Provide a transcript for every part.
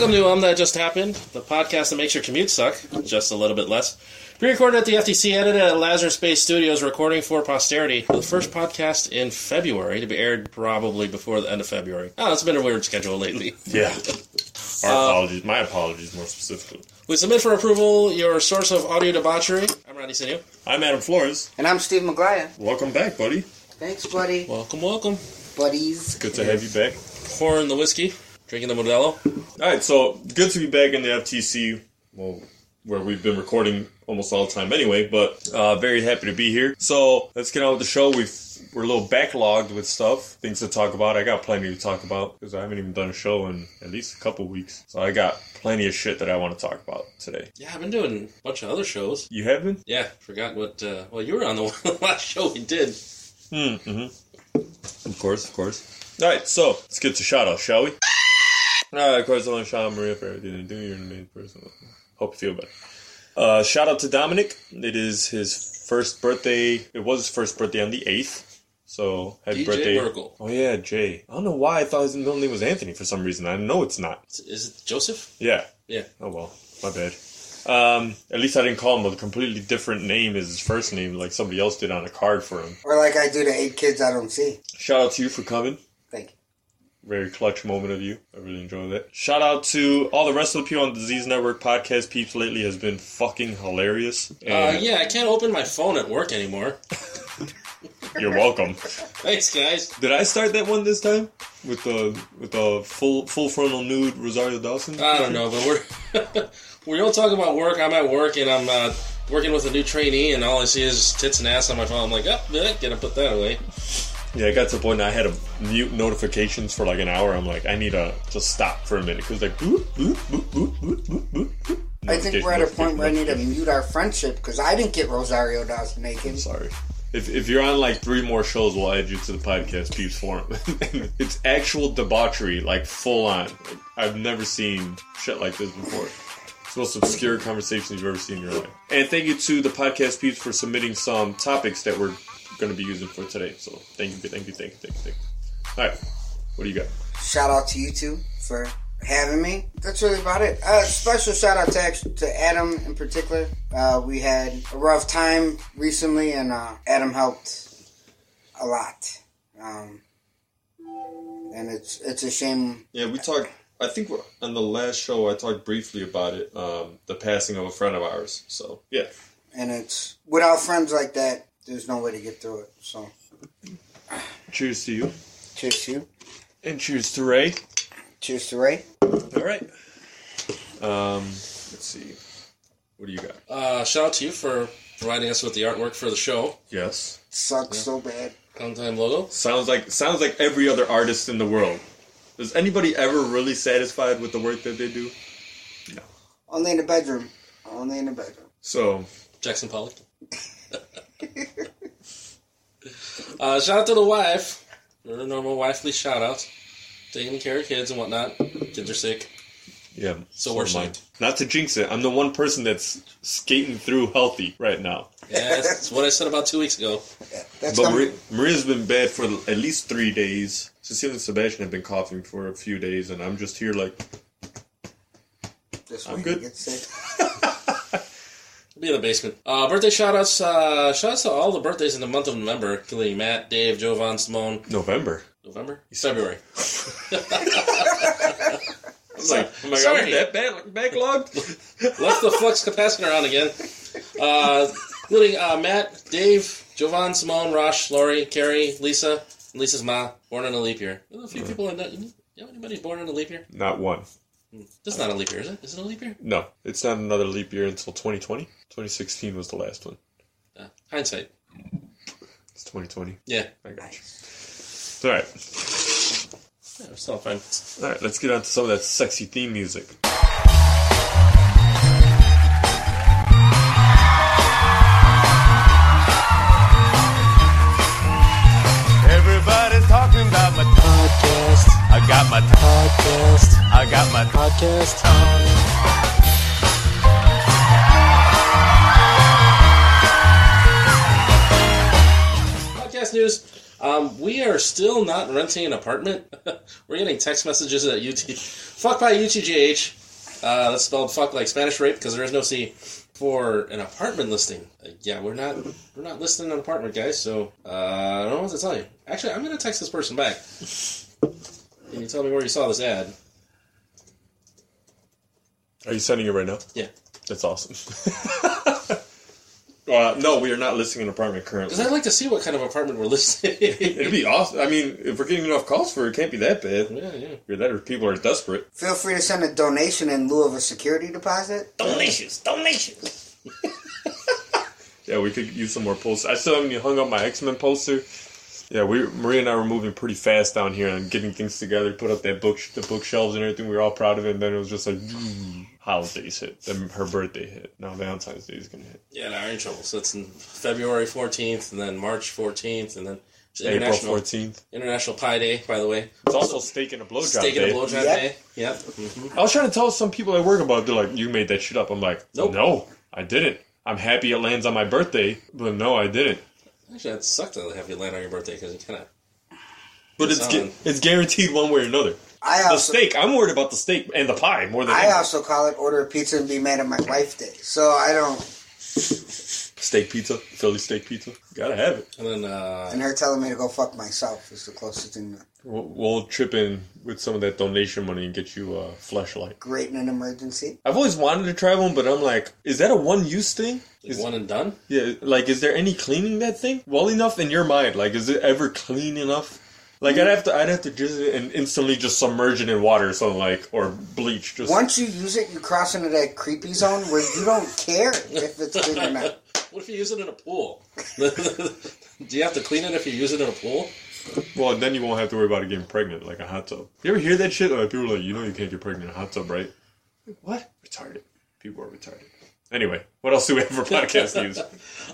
Welcome to Um That Just Happened, the podcast that makes your commute suck, just a little bit less. Pre-recorded at the FTC, edited at Lazarus Space Studios, recording for posterity. The first podcast in February to be aired probably before the end of February. Oh, it's been a weird schedule lately. Yeah. Our apologies. My apologies, more specifically. We submit for approval your source of audio debauchery. I'm Rodney Sinio. I'm Adam Flores. And I'm Steve Maglaya. Welcome back, buddy. Thanks, buddy. Welcome, welcome. Buddies. Good to have you back. Pouring the whiskey, drinking the Modelo. All right, so good to be back in the FTC. Well, where we've been recording almost all the time anyway, but uh, very happy to be here. So let's get on with the show. We've we're a little backlogged with stuff, things to talk about. I got plenty to talk about because I haven't even done a show in at least a couple weeks. So I got plenty of shit that I want to talk about today. Yeah, I've been doing a bunch of other shows. You have been? Yeah, forgot what. Uh, well, you were on the last show we did. Hmm. Mm-hmm. Of course, of course. All right, so let's get to shout out, shall we? Uh, of course, I want to shout out Maria for everything they do. You're an amazing person. Hope you feel better. Uh, shout out to Dominic. It is his first birthday. It was his first birthday on the 8th. So, happy DJ birthday. Merkel. Oh, yeah, Jay. I don't know why I thought his middle name was Anthony for some reason. I know it's not. Is it Joseph? Yeah. Yeah. Oh, well. My bad. Um, at least I didn't call him a completely different name as his first name, like somebody else did on a card for him. Or like I do to eight kids I don't see. Shout out to you for coming. Thank you. Very clutch moment of you. I really enjoyed that. Shout out to all the rest of the people on the Disease Network podcast. Peeps lately has been fucking hilarious. Uh, yeah, I can't open my phone at work anymore. you're welcome. Thanks, guys. Did I start that one this time with the with the full full frontal nude Rosario Dawson? I don't know, but we're we don't talk about work. I'm at work and I'm uh, working with a new trainee, and all I see is tits and ass on my phone. I'm like, oh, yeah, gotta put that away. Yeah, I got to the point I had to mute notifications for like an hour. I'm like, I need to just stop for a minute because like, boop, boop, boop, boop, boop, boop, boop, boop. I think we're at a point where I need to mute our friendship because I didn't get Rosario Dawson naked. Sorry. If, if you're on like three more shows, we'll add you to the podcast Peeps Forum. it's actual debauchery, like full on. I've never seen shit like this before. It's the most obscure conversations you've ever seen in your life. And thank you to the podcast Peeps for submitting some topics that we're going to be using for today. So thank you, thank you, thank you, thank you, thank you. All right, what do you got? Shout out to you two for having me. That's really about it. Uh, special shout out to, to Adam in particular. Uh, we had a rough time recently, and uh, Adam helped a lot. Um, and it's it's a shame. Yeah, we talked. I think on the last show I talked briefly about it, um, the passing of a friend of ours. So yeah, And it's without friends like that, there's no way to get through it. So, cheers to you, cheers to you. and cheers to Ray. Cheers to Ray. All right. Um, let's see. What do you got? Uh, shout out to you for providing us with the artwork for the show. Yes. Sucks so bad. On time logo. Sounds like sounds like every other artist in the world. Is anybody ever really satisfied with the work that they do? No. Only in the bedroom. Only in the bedroom. So Jackson Pollock. uh, shout out to the wife. Her normal wifely shout outs. Taking care of kids and whatnot. Kids are sick. yeah. So we're am Not to jinx it, I'm the one person that's skating through healthy right now. Yeah, that's what I said about two weeks ago. That's But coming. Maria, Maria's been bad for at least three days. Cecilia and Sebastian have been coughing for a few days, and I'm just here like, This I'm week good. Be in the basement. Uh, birthday shout outs. Uh, shout outs to all the birthdays in the month of November, including Matt, Dave, Jovan, Simone. November. November? February. I'm like, oh my Sorry. god, that back, backlogged? Left the flux capacitor on again. Uh, including uh, Matt, Dave, Jovan, Simone, Rosh, Lori, Carrie, Lisa, and Lisa's ma, born in a leap year. There's a few people in that. You know anybody born in a leap year? Not one. This is not a leap year, is it? Is it a leap year? No, it's not another leap year until 2020. 2016 was the last one. Uh, hindsight. It's 2020. Yeah. I got you. All right. yeah we're still fine. All right, let's get on to some of that sexy theme music. Everybody's talking about my podcast. I got my podcast. I got my podcast. Podcast news. Um, we are still not renting an apartment. We're getting text messages at UT. Fuck by UTJH. Uh, that's spelled fuck like Spanish rape because there is no C for an apartment listing. Uh, yeah, we're not we're not listing an apartment, guys. So uh, I don't know what to tell you. Actually, I'm gonna text this person back. Can you tell me where you saw this ad? Are you sending it right now? Yeah. That's awesome. uh, no, we are not listing an apartment currently. Because I'd like to see what kind of apartment we're listing. It'd be awesome. I mean, if we're getting enough calls for it, it can't be that bad. yeah, yeah. You're that or people are desperate. Feel free to send a donation in lieu of a security deposit. Donations, donations. Yeah, we could use some more posters. I still haven't hung up my X Men poster. Yeah, we Maria and I were moving pretty fast down here and getting things together. Put up that book, the bookshelves and everything. We were all proud of it. And then it was just like holidays hit. Then her birthday hit. Now Valentine's Day is gonna hit. Yeah, now we're in trouble. So it's in February 14th, and then March 14th, and then April International, fourteenth. International Pie Day, by the way. It's also steak and a blowjob Steak day. and a blowjob Yep. day. Yep. hmm I was trying to tell some people at work about. it. They're like, "You made that shit up." I'm like, Nope. "No, I didn't. I'm happy it lands on my birthday, but no, I didn't." Actually, that sucked to have you land on your birthday because you kind of. But it's gu- it's guaranteed one way or another. I The also steak. I'm worried about the steak and the pie more than I anything. also call it order a pizza and be mad at my wife day. So I don't steak pizza, Philly steak pizza. Gotta have it. And then, uh, and her telling me to go fuck myself is the closest thing to We'll, we'll chip in with some of that donation money and get you a flashlight. great in an emergency. I've always wanted to try one, but I'm like, is that a one use thing? Is, one and done. yeah, like, is there any cleaning that thing? Well enough in your mind, like, is it ever clean enough? Like, I'd have to, I'd have to just and instantly just submerge it in water, or something like, or bleach. Just Once you use it, you cross into that creepy zone where you don't care if it's clean or not. What if you use it in a pool? Do you have to clean it if you use it in a pool? well, then you won't have to worry about it getting pregnant, like a hot tub. You ever hear that shit? Like, people are like, you know, you can't get pregnant in a hot tub, right? Like, what? Retarded. People are retarded. Anyway, what else do we have for podcast news?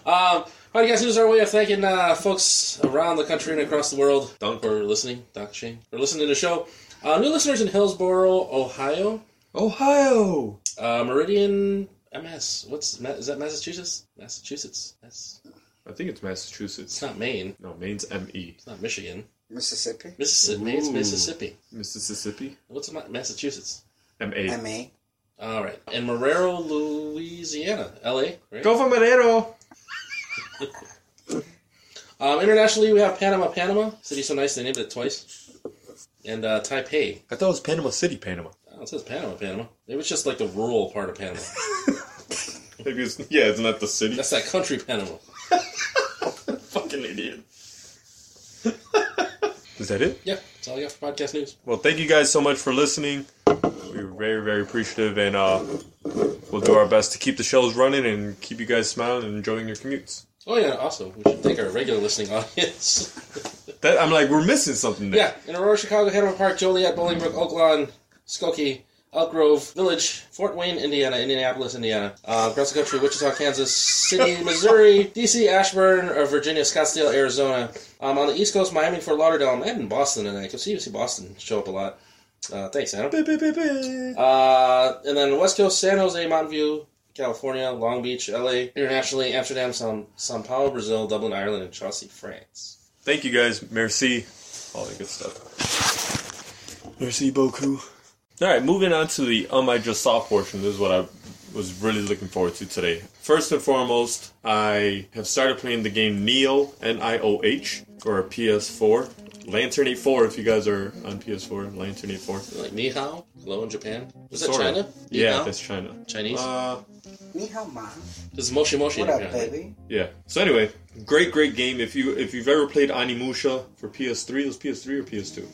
Um, podcast news our way of thanking uh, folks around the country and across the world for listening. Doc Shane for listening to the show. Uh, new listeners in Hillsboro, Ohio. Ohio. Uh, Meridian MS. What's is that? Massachusetts. Massachusetts. That's I think it's Massachusetts. it's not Maine. No, Maine's M-E. It's not Michigan. Mississippi, Mississippi. Maine's Mississippi. Mississippi. What's Ma- Massachusetts? M-A. MA. All right. And Marrero, Louisiana, L.A. Right. Go for Marrero. Um, internationally, we have Panama, Panama. City so nice they named it twice. And uh, Taipei. I thought it was Panama City, Panama. Oh, it says Panama, Panama. It was just like the rural part of Panama. Maybe it's, yeah, isn't that the city? That's that country Panama. fucking idiot. Is that it? Yeah, that's all I got for podcast news. Well, thank you guys so much for listening. We're very, very appreciative, and uh, we'll do our best to keep the shows running and keep you guys smiling and enjoying your commutes. Oh yeah, also we should thank our regular listening audience. That I'm like, we're missing something there. yeah, in Aurora, Chicago, Hanover Park, Joliet, Bolingbrook, Oak Lawn, Skokie, Elk Grove, Village, Fort Wayne, Indiana, Indianapolis, Indiana, uh, across the country, Wichita, Kansas City, Missouri, DC, Ashburn, or Virginia, Scottsdale, Arizona. Um, on the East Coast, Miami, Fort Lauderdale. I'm in Boston tonight. You'll see, you see Boston show up a lot. Uh, thanks, Adam. Beep, beep, beep, beep. Uh, and then West Coast, San Jose, Mountain View, California, Long Beach, LA, internationally, Amsterdam, Sao, Sao Paulo, Brazil, Dublin, Ireland, and Chelsea, France. Thank you guys. Merci. All that good stuff. Merci beaucoup. All right, moving on to the um I just saw portion. This is what I was really looking forward to today. First and foremost, I have started playing the game Nioh N I O H for a PS4. Lantern 84 if you guys are on PS4. Lantern 84. Like Ni Hao, hello in Japan. Was that Sorta. China? Ni Yeah, hao? that's China. Chinese. Uh, Ni hao ma. this is Moshi Moshi What in up, Japan. right? baby? yeah. So anyway, great, great game. If you if you've ever played Onimusha for PS3, it was PS3 or PS2?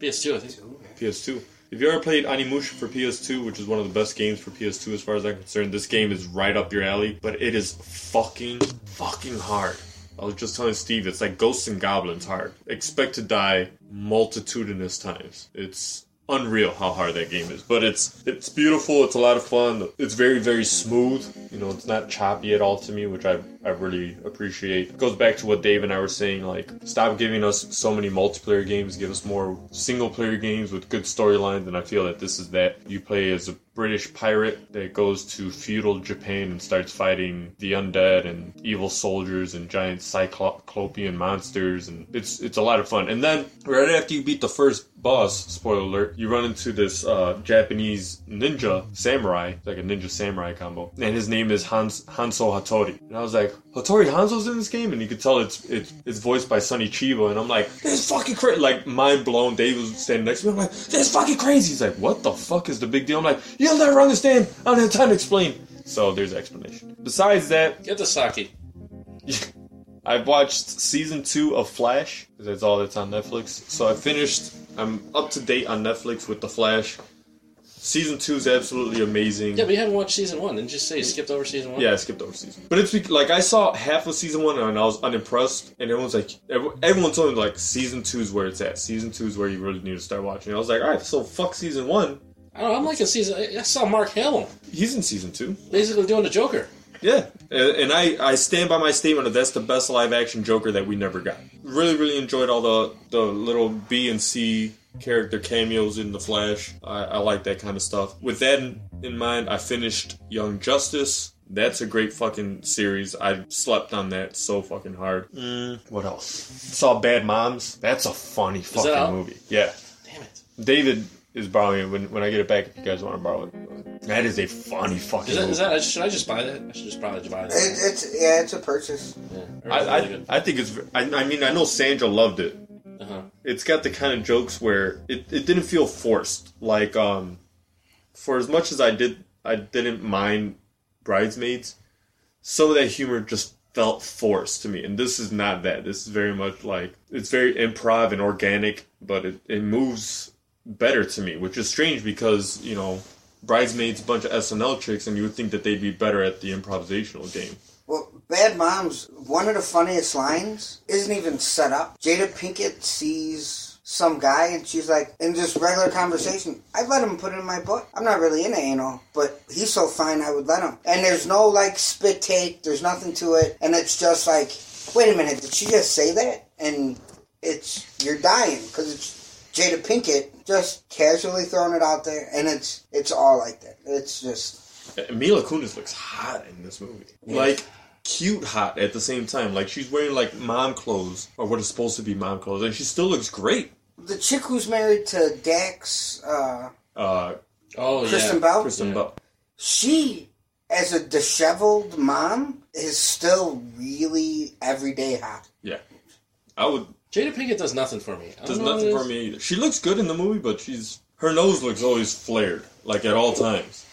PS2, I think. PS2. If you ever played Onimusha for PS2, which is one of the best games for PS2 as far as I'm concerned, this game is right up your alley, but it is fucking, fucking hard. I was just telling Steve, it's like Ghosts and Goblins hard. Expect to die multitudinous times. It's unreal how hard that game is. But it's it's beautiful, it's a lot of fun. It's very, very smooth. You know, it's not choppy at all to me, which I I really appreciate. It goes back to what Dave and I were saying, like, stop giving us so many multiplayer games, give us more single player games with good storylines, and I feel that this is that. You play as a British pirate that goes to feudal Japan and starts fighting the undead and evil soldiers and giant cyclopean monsters, and it's it's a lot of fun. And then right after you beat the first boss, spoiler alert, you run into this uh, Japanese ninja samurai, like a ninja samurai combo, and his name is Hans Hanzo Hattori. And I was like, Hattori Hanzo's in this game, and you could tell it's it's it's voiced by Sonny Chiba, and I'm like, this is fucking crazy, like mind blown. Dave was standing next to me, I'm like, this is fucking crazy. He's like, what the fuck is the big deal? I'm like, you'll never understand. I don't have time to explain. So there's explanation. Besides that, Get the sake. I've watched season two of Flash because that's all that's on Netflix. So I finished. I'm up to date on Netflix with the Flash. Season two is absolutely amazing. Yeah, but you haven't watched season one. Didn't you say you skipped over season one? Yeah, I skipped over season. But it's like I saw half of season one and I was unimpressed, and everyone's like, ev- everyone told me like season two is where it's at. Season two is where you really need to start watching. I was like, all right, so fuck season one. I don't know. I'm like a season. I saw Mark Hamill He's in season two. basically doing the Joker. Yeah, and and I, I stand by my statement that that's the best live action Joker that we never got. Really, really enjoyed all the the little B and C character cameos in the Flash. I, I like that kind of stuff. With that in, in mind, I finished Young Justice. That's a great fucking series. I slept on that so fucking hard. Mm, what else? Saw Bad Moms. That's a funny fucking out? movie. Yeah. Damn it. David is borrowing it when, when I get it back. If you guys want to borrow it, that is a funny fucking Is that, movie. is that? Should I just buy that? I should just probably buy that. It, it's yeah, it's a purchase. Yeah. I, is I, really? I think it's. I, I mean, I know Sandra loved it. Uh-huh. It's got the kind of jokes where it, it didn't feel forced. Like, um, for as much as I did, I didn't mind Bridesmaids. Some of that humor just felt forced to me, and this is not that. This is very much like it's very improv and organic, but it, it moves better to me, which is strange because you know. Bridesmaids, bunch of SNL chicks, and you would think that they'd be better at the improvisational game. Well, Bad Moms, one of the funniest lines isn't even set up. Jada Pinkett sees some guy and she's like, in just regular conversation, I'd let him put it in my butt. I'm not really into anal, but he's so fine I would let him. And there's no like spit take, there's nothing to it, and it's just like, wait a minute, did she just say that? And it's, you're dying because it's Jada Pinkett just casually throwing it out there, and it's it's all like that. It's just Mila Kunis looks hot in this movie. Like cute hot at the same time. Like she's wearing like mom clothes or what is supposed to be mom clothes, and she still looks great. the chick who's married to Dax. Uh, Uh, Oh Kristen yeah. Bell. Kristen Yeah. Bell. She, as a disheveled mom, is still really everyday hot. Yeah, I would. Jada Pinkett does nothing for me. I Does nothing for me either. She looks good in the movie, but she's her nose looks always flared, like at all times,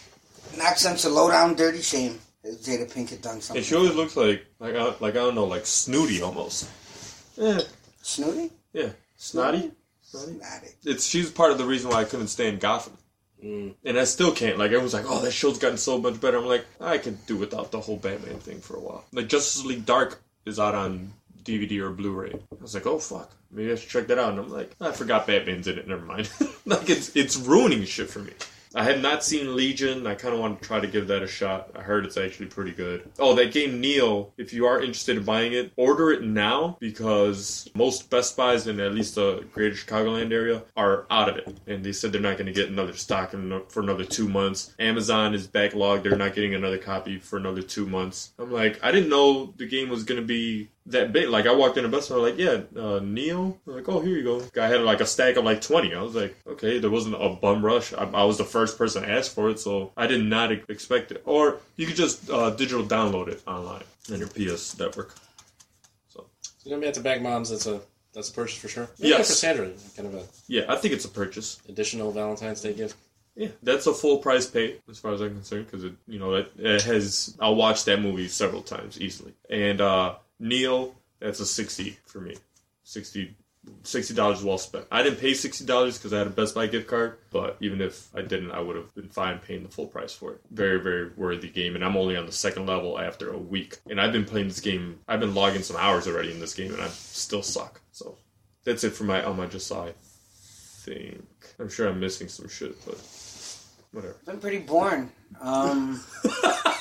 Not since the low down dirty shame has Jada Pinkett done something. and she always looks like like I, like I don't know, like snooty almost. Yeah, Snooty? yeah, snotty. Snotty. Not it. it's she's part of the reason why I couldn't stand Gotham. Mm. And I still can't. Like everyone's like, "Oh, that show's gotten so much better." I'm like, I could do without the whole Batman thing for a while. Like Justice League Dark is out on DVD or Blu-ray. I was like, "Oh fuck, maybe I should check that out." And I'm like, I forgot Batman's in it. Never mind. like it's it's ruining shit for me. I have not seen Legion. I kind of want to try to give that a shot. I heard it's actually pretty good. Oh, that game Nioh, If you are interested in buying it, order it now because most Best Buys in at least the Greater Chicagoland area are out of it, and they said they're not going to get another stock for another two months. Amazon is backlogged; they're not getting another copy for another two months. I'm like, I didn't know the game was going to be that big. Like I walked into Best Buy, like, yeah, uh, Nioh. I'm like, oh, here you go. Guy had like a stack of like twenty. I was like, okay, there wasn't a bum rush. I, I was the first person to ask for it, so I did not expect it. Or you could just uh, digital download it online on your PS network. So, You're gonna be at the Bag Moms. That's a that's a purchase for sure. Yes. for Sandra, kind of a Yeah, I think it's a purchase. additional Valentine's Day gift. Yeah, that's a full price pay as far as I'm concerned because it, you know, it, it has. I'll watch that movie several times easily. And uh Nioh, that's a sixty for me. 60 $60 well spent. I didn't pay sixty dollars because I had a Best Buy gift card, but even if I didn't, I would have been fine paying the full price for it. Very, very worthy game, and I'm only on the second level after a week. And I've been playing this game. I've been logging some hours already in this game, and I still suck. So that's it for my um. I just saw. I think I'm sure I'm missing some shit, but whatever. Been pretty boring. Um,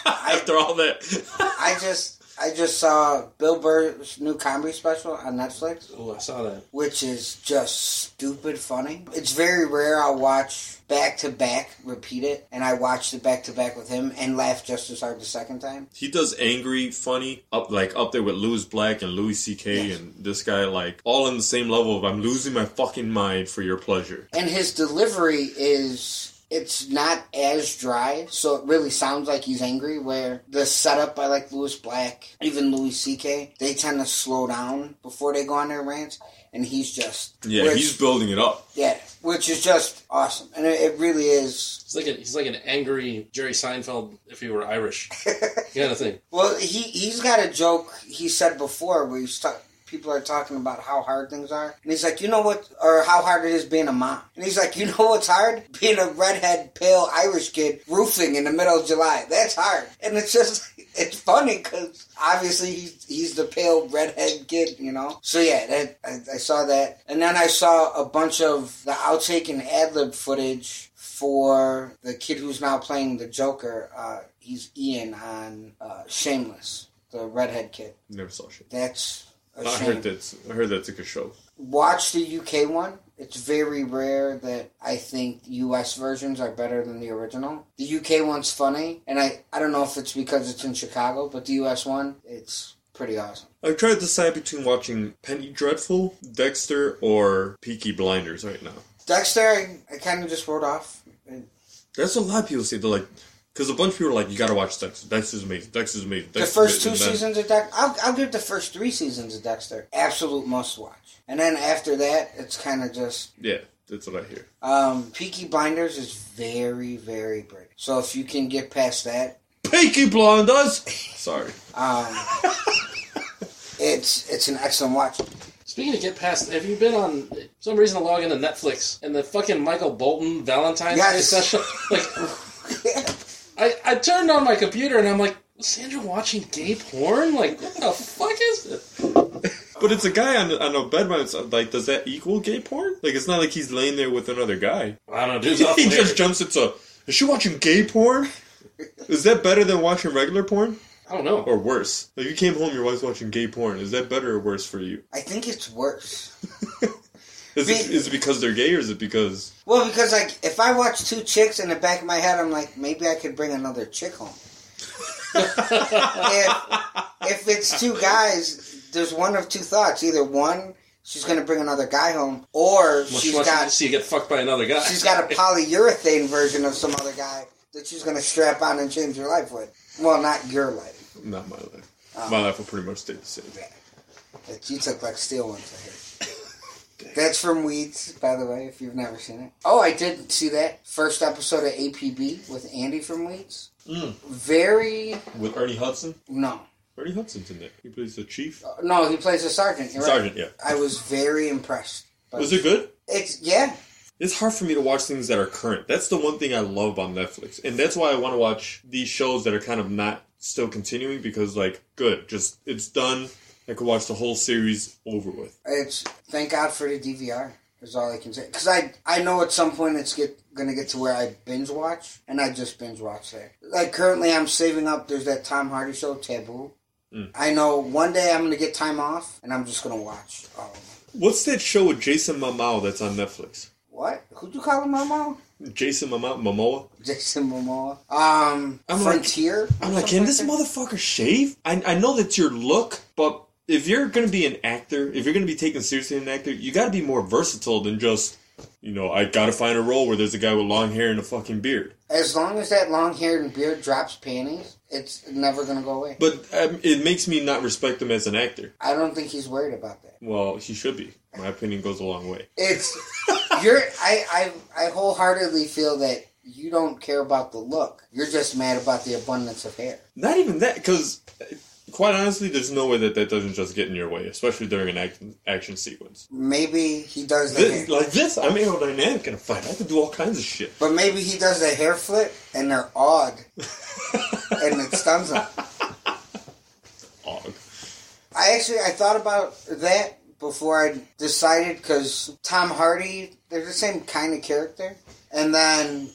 After all that, I just, I I just saw Bill Burr's new comedy special on Netflix, Oh, I saw that. which is just stupid funny. It's very rare I'll watch back to back, repeat it, and I watched it back to back with him and laugh just as hard the second time. He does angry, funny, up like up there with Lewis Black and Louis C.K. Yes. and this guy, like all on the same level of I'm losing my fucking mind for your pleasure. And his delivery is. It's not as dry, so it really sounds like he's angry. Where the setup by like Lewis Black, even Louis C.K., they tend to slow down before they go on their rants, and he's just Yeah, which- he's building it up. Yeah, which is just awesome, and it, it really is. He's like a, he's like an angry Jerry Seinfeld if he were Irish, kind of thing. Well, he he's got a joke he said before where he's ta- people are talking about how hard things are, and he's like, you know what, or how hard it is being a mom, and he's like, you know what's hard? Being a redhead, pale Irish kid roofing in the middle of July. That's hard, and it's just. It's funny because obviously he's, he's the pale redhead kid, you know. So yeah, that, I, I saw that, and then I saw a bunch of the outtake and ad lib footage for the kid who's now playing the Joker. Uh, he's Ian on uh, Shameless, the redhead kid. Never saw shit. That's I heard that's I heard that's a good show. Watch the UK one. It's very rare that I think US versions are better than the original. The UK one's funny, and I, I don't know if it's because it's in Chicago, but the US one, it's pretty awesome. I've tried to decide between watching Penny Dreadful, Dexter, or Peaky Blinders right now. Dexter, I, I kind of just wrote off. That's what a lot of people say. They're like, because a bunch of people are like, you gotta watch Dexter. Dexter's amazing. Dexter's amazing. The first two amazing." And seasons of Dexter, I'll, I'll give the first three seasons of Dexter absolute must watch. And then after that, it's kind of just Yeah, that's what I hear. Um, Peaky Blinders is very, very British. So if you can get past that, Peaky Blinders. Sorry. um, it's it's an excellent watch. Speaking of get past, have you been on for some reason to log into Netflix and the fucking Michael Bolton Valentine's Day special? Like, I I turned on my computer and I'm like, was Sandra watching gay porn? Like, what the fuck is it? But it's a guy on on a bed. but it's Like, does that equal gay porn? Like, it's not like he's laying there with another guy. I don't know, dude's off he weird. just jumps into. Is she watching gay porn? Is that better than watching regular porn, I don't know. or worse? Like, you came home, your wife's watching gay porn. Is that better or worse for you? I think it's worse. Is it, is it because they're gay, or is it because Well, because like if I watch two chicks in the back of my head, I'm like, maybe I could bring another chick home. if, if it's two guys, there's one of two thoughts. Either one, she's going to bring another guy home, or Well, she she's wants you to got see you get fucked by another guy. she's got a polyurethane version of some other guy that she's going to strap on and change your life with. Well, not your life. not my life? Oh. My life will pretty much stay the same. That you took like steel ones, I heard. That's from Weeds, by the way, if you've never seen it. Oh, I did see that. First episode of APB with Andy from Weeds. Mm. Very. With Ernie Hudson. No. Ernie Hudson's in it. He plays the chief. No, he plays the sergeant. You're right. Sergeant, yeah. I was very impressed. Was it good? It's, yeah. It's hard for me to watch things that are current. That's the one thing I love on Netflix. And that's why I want to watch these shows that are kind of not still continuing because, like, good. Just, it's done. I could watch the whole series over with. It's thank God for the DVR. Is all I can say. Because I I know at some point it's get gonna get to where I binge watch, and I just binge watch there. Like currently, I'm saving up. There's that Tom Hardy show, Taboo. Mm. I know one day I'm gonna get time off, and I'm just gonna watch all of them. What's that show with Jason Momoa that's on Netflix? What? Who'd you call him, Momo? Jason Momoa? Momoa? Jason Momoa. Um, I'm like- Frontier. I'm like, can this motherfucker shave? I, I know that's your look, but if you're going to be an actor, if you're going to be taken seriously as an actor, you got to be more versatile than just, you know, I got to find a role where there's a guy with long hair and a fucking beard. As long as that long hair and beard drops panties, it's never gonna go away. But um, it makes me not respect him as an actor. I don't think he's worried about that. Well, he should be. My opinion goes a long way. It's you're I, I I wholeheartedly feel that you don't care about the look. You're just mad about the abundance of hair. Not even that, because quite honestly, there's no way that that doesn't just get in your way, especially during an action, action sequence. Maybe he does the This, hair, like this, I'm aerodynamic in a fight. I can do all kinds of shit. but maybe he does the hair flip and they're odd and it stuns them. Og. I actually I thought about that before I decided because Tom Hardy they're the same kind of character, and then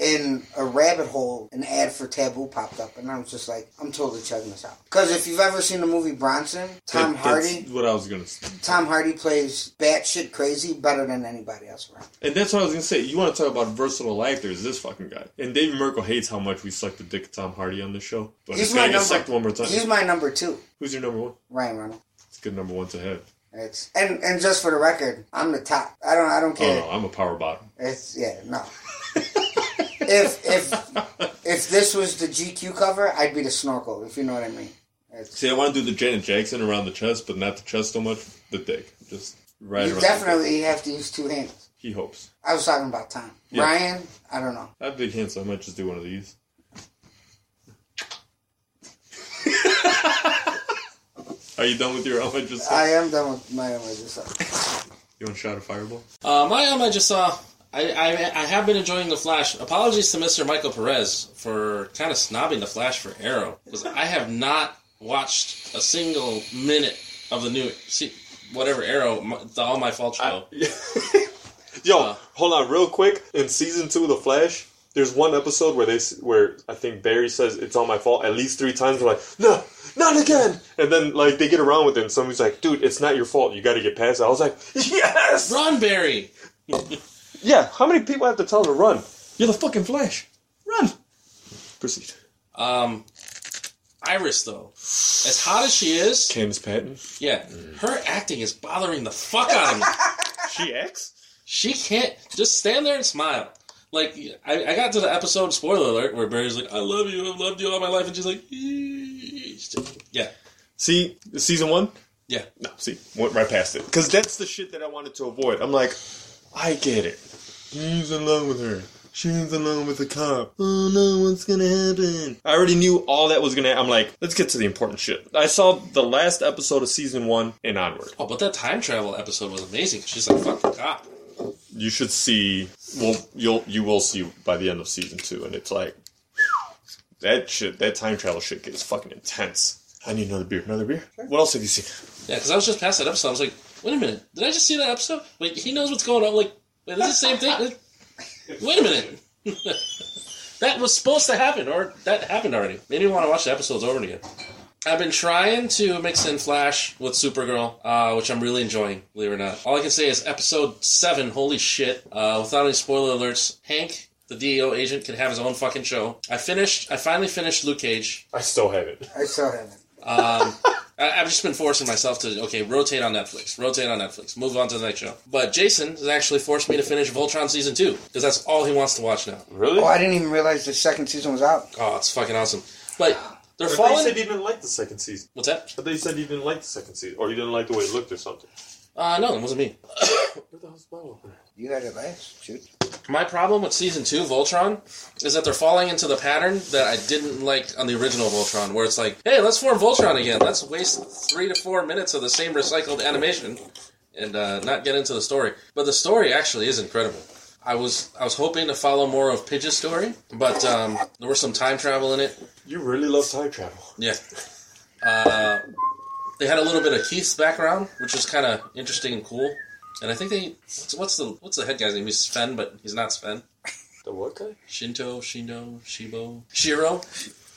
in a rabbit hole, an ad for Taboo popped up, and I was just like, I'm totally checking this out. Because if you've ever seen the movie Bronson, Tom That- Hardy, That's what I was gonna say. Tom Hardy plays batshit crazy better than anybody else around. And that's what I was gonna say. You want to talk about versatile actors? This fucking guy. And David Merkel hates how much we sucked the dick of Tom Hardy on this show. But He's my number. sucked one more time. He's my number two, Who's your number one? Ryan Reynolds. It's a good number one to have. It's and and just for the record, I'm the top. I don't I don't care. Oh no, I'm a power bottom. It's yeah no. if if if this was the GQ cover, I'd be the snorkel. If you know what I mean. It's, See, I want to do the Janet Jackson around the chest, but not the chest so much. The dick, just right you around. definitely have to use two hands. He hopes. I was talking about Tom. Yeah. Ryan, I don't know. I have big hands, so I might just do one of these. Are you done with your I just I am done with my images. You want a shot of fireball? Uh, my um, I just saw. I, I I have been enjoying the Flash. Apologies to Mr. Michael Perez for kind of snobbing the Flash for Arrow because I have not watched a single minute of the new see, whatever Arrow. My, the All My Fault show. Yo, Uh. hold on, real quick. In season two of The Flash, there's one episode where they where I think Barry says it's all my fault at least three times. They're like, no, not again. And then like they get around with it, and somebody's like, dude, it's not your fault. You got to get past it. I was like, yes. Run, Barry. Yeah. How many people have to tell to run? You're the fucking Flash. Run. Proceed. Um, Iris though, as hot as she is, Candice Patton. yeah, her acting is bothering the fuck out of me. She acts. She can't just stand there and smile. Like I, I got to the episode spoiler alert where Barry's like, "I love you, I've loved you all my life," and she's like, "Yeah, See, season one. yeah." No, see, went right past it. Because that's the shit that I wanted to avoid. I'm like, I get it. He's in love with her. She's in love with the cop. Oh no, what's gonna happen? I already knew all that was gonna I'm like, let's get to the important shit. I saw the last episode of season one and onward. Oh, but that time travel episode was amazing. She's like, "Fuck the cop." You should see well you'll you will see by the end of season two, and it's like that shit that time travel shit gets fucking intense. I need another beer. Another beer? What else have you seen? Yeah, because I was just past that episode. I was like, "Wait a minute, did I just see that episode? Wait, he knows what's going on. Like, wait, is the same thing? Wait a minute." that was supposed to happen, or that happened already. Maybe I want to watch the episodes over again. I've been trying to mix in Flash with Supergirl, uh, which I'm really enjoying, believe it or not. All I can say is episode 7, holy shit. Uh, without any spoiler alerts, Hank, the DEO agent, can have his own fucking show. I finished, I finally finished Luke Cage. I still have it. I still haven't. Um, I, I've just been forcing myself to, okay, rotate on Netflix, rotate on Netflix, move on to the next show. But Jason has actually forced me to finish Voltron Season 2, because that's all he wants to watch now. Really? Oh, I didn't even realize the second season was out. Oh, it's fucking awesome. But they're I thought you falling. said you didn't like the second season. What's that? I thought you said you didn't like the second season, or you didn't like the way it looked or something. Uh, no, it wasn't me. Where the hell's the bottle opener? You had it last. Shoot. My problem with season two, Voltron, is that they're falling into the pattern that I didn't like on the original Voltron, where it's like, hey, let's form Voltron again. Let's waste three to four minutes of the same recycled animation and uh, not get into the story. But the story actually is incredible. I was I was hoping to follow more of Pidge's story, but um, there was some time travel in it. You really love time travel. Yeah. Uh, they had a little bit of Keith's background, which was kind of interesting and cool. And I think they what's, what's the what's the head guy's name? He's Sven, but he's not Sven. The what guy? Shinto, Shindo, Shibo, Shiro,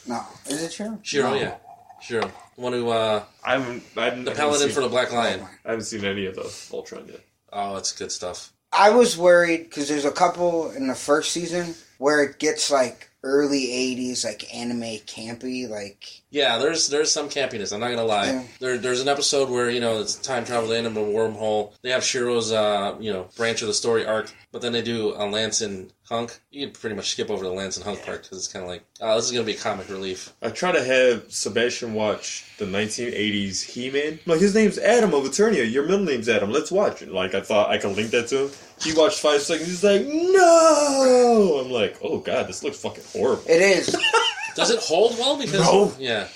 No, is it true? Shiro, No. yeah, Shiro, the one who uh, I haven't. I haven't, the I haven't paladin seen, for the Black Lion. I haven't seen any of the Voltron yet. Oh, it's good stuff. I was worried because there's a couple in the first season where it gets like early '80s, like anime campy, like Yeah, there's there's some campiness. I'm not gonna lie. Yeah. There, there's an episode where you know it's time travel. They end up in a wormhole. They have Shiro's uh, you know branch of the story arc, but then they do a Lance and Hunk. You can pretty much skip over the Lance and Hunk part because it's kind of like oh, this is gonna be comic relief. I try to have Sebastian watch the 1980s He-Man. Like his name's Adam of Eternia. Your middle name's Adam. Let's watch it. Like I thought I could link that to him. He watched five seconds. He's like, no. I'm like, oh god, this looks fucking horrible. it is. Does it hold well? Because No. yeah,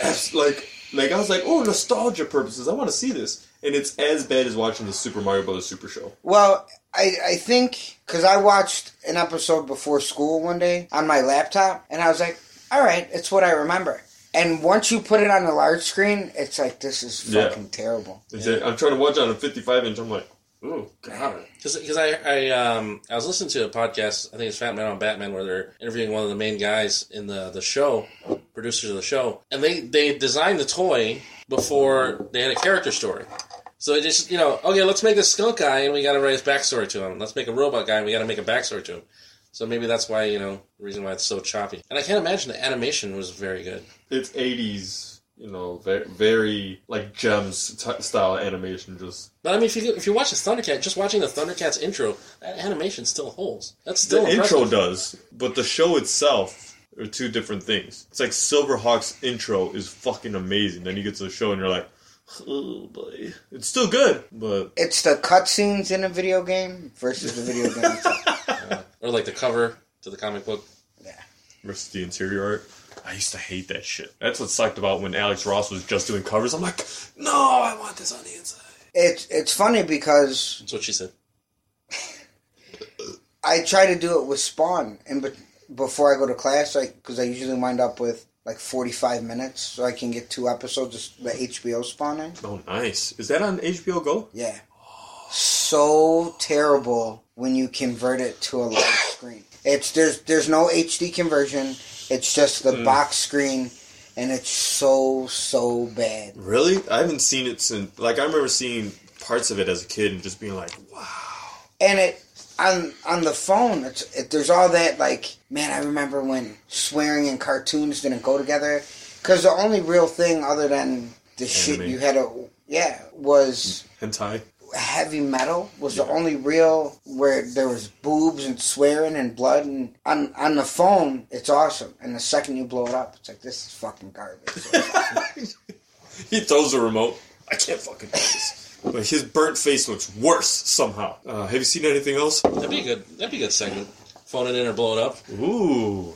That's like, like I was like, oh, nostalgia purposes. I want to see this, and it's as bad as watching the Super Mario Bros. Super Show. Well, I I think because I watched an episode before school one day on my laptop, and I was like, all right, it's what I remember. And once you put it on the large screen, it's like this is Yeah. fucking terrible. It's a- I'm trying to watch on a 55 inch. I'm like, Oh God. Because I I um I was listening to a podcast. I think it's Fat Man on Batman, where they're interviewing one of the main guys in the the show, producers of the show, and they they designed the toy before they had a character story. So it just you know okay, let's make a skunk guy, and we got to write his backstory to him. Let's make a robot guy, and we got to make a backstory to him. So maybe that's why you know the reason why it's so choppy. And I can't imagine the animation was very good. It's eighties, you know, very, very like gems t- style animation. Just But I mean, if you if you watch the Thundercat, just watching the Thundercats intro, that animation still holds. That's still the impressive. intro does, but the show itself are two different things. It's like Silverhawk's intro is fucking amazing. Then you get to the show and you're like, oh boy, it's still good, but It's the cutscenes in a video game versus the video game itself. or like the cover to the comic book. Yeah, versus the interior art. I used to hate that shit. That's what sucked about when Alex Ross was just doing covers. I'm like, no, I want this on the inside. It's it's funny because That's what she said. I try to do it with Spawn, and but before I go to class, like because I usually wind up with like forty five minutes, so I can get two episodes of the HBO Spawn in. Oh, nice. Is that on HBO Go? Yeah, so terrible when you convert it to a large screen. It's there's there's no HD conversion. It's just the mm. box screen, and it's so so bad. Really? I haven't seen it since. Like, I remember seeing parts of it as a kid and just being like, wow. and it on on the phone it's it, there's all that like man i remember when swearing and cartoons didn't go together because the only real thing other than the shit you had to yeah was Hentai? Heavy metal was the only real where there was boobs and swearing and blood and on on the phone it's awesome and the second you blow it up it's like this is fucking garbage He throws the remote. I can't fucking do this. But his burnt face looks worse somehow. Uh, have you seen anything else? That'd be a good. That'd be a good segment. Phone it in or blow it up. Ooh.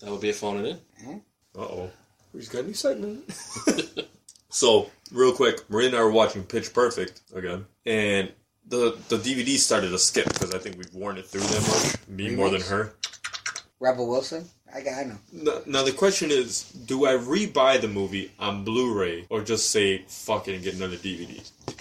That would be a phone it in. Uh oh. He's got a new segment. so, real quick, Maria and I were watching Pitch Perfect again, and the the DVD started to skip because I think we've worn it through that much. Me more than her. rebel wilson i got I know Now, now the question is, do I rebuy the movie on Blu-ray or just say fuck it and get another DVD?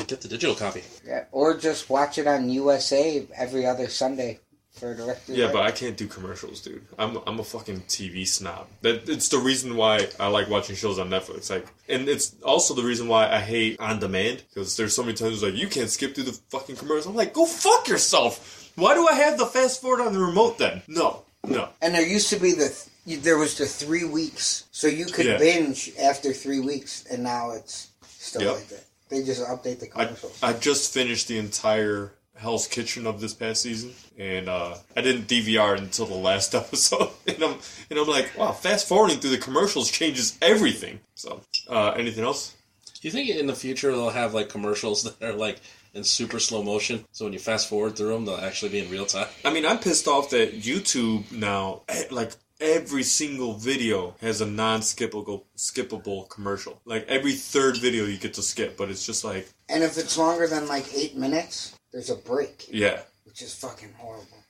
Get the digital copy. yeah or just watch it on usa every other sunday for of the Yeah, but I can't do commercials, dude. I'm I'm a fucking TV snob. That it's the reason why I like watching shows on Netflix. Like, and it's also the reason why I hate on demand because there's so many times like you can't skip through the fucking commercial. I'm like, go fuck yourself. Why do I have the fast forward on the remote then? No, no. And there used to be the th- there was the three weeks, so you could Yeah. binge after three weeks, and now it's still Yep. like that. They just update the I commercials. I just finished the entire Hell's Kitchen of this past season, and uh, I didn't DVR until the last episode. And I'm and I'm like, wow, fast forwarding through the commercials changes everything. So, uh, anything else? Do you think in the future they'll have like commercials that are like in super slow motion? So when you fast forward through them, they'll actually be in real time. I mean, I'm pissed off that YouTube now, eh, like every single video has a non-skippable skippable commercial. Like every third video you get to skip, but it's just like, and if it's longer than like eight minutes, there's a break, yeah. which is fucking horrible.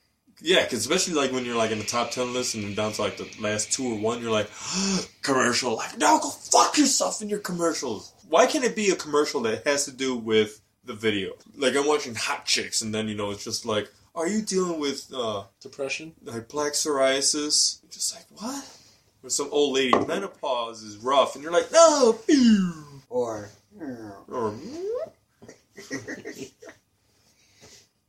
Yeah, cause especially like when you're like in the top ten list and then down to like the last two or one, you're like, commercial. Like, no, go fuck yourself in your commercials. Why can't it be a commercial that has to do with the video? Like I'm watching Hot Chicks, and then you know it's just like, are you dealing with uh, Depression. like black psoriasis? Just like what? Or some old lady menopause is rough, and you're like, no. Or or.